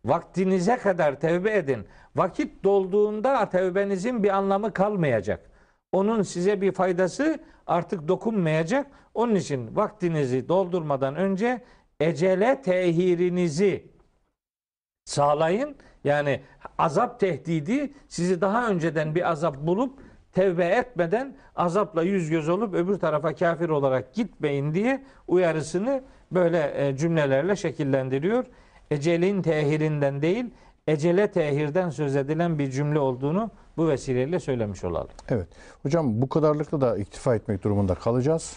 Vaktinize kadar tevbe edin. Vakit dolduğunda tevbenizin bir anlamı kalmayacak. Onun size bir faydası artık dokunmayacak. Onun için vaktinizi doldurmadan önce ecele tehirinizi sağlayın. Yani azap tehdidi sizi daha önceden bir azap bulup tevbe etmeden azapla yüz göz olup öbür tarafa kafir olarak gitmeyin diye uyarısını böyle e, cümlelerle şekillendiriyor. Ecelin tehirinden değil, ecele tehirden söz edilen bir cümle olduğunu bu vesileyle söylemiş olalım. Evet. Hocam bu kadarlıkla da iktifa etmek durumunda kalacağız.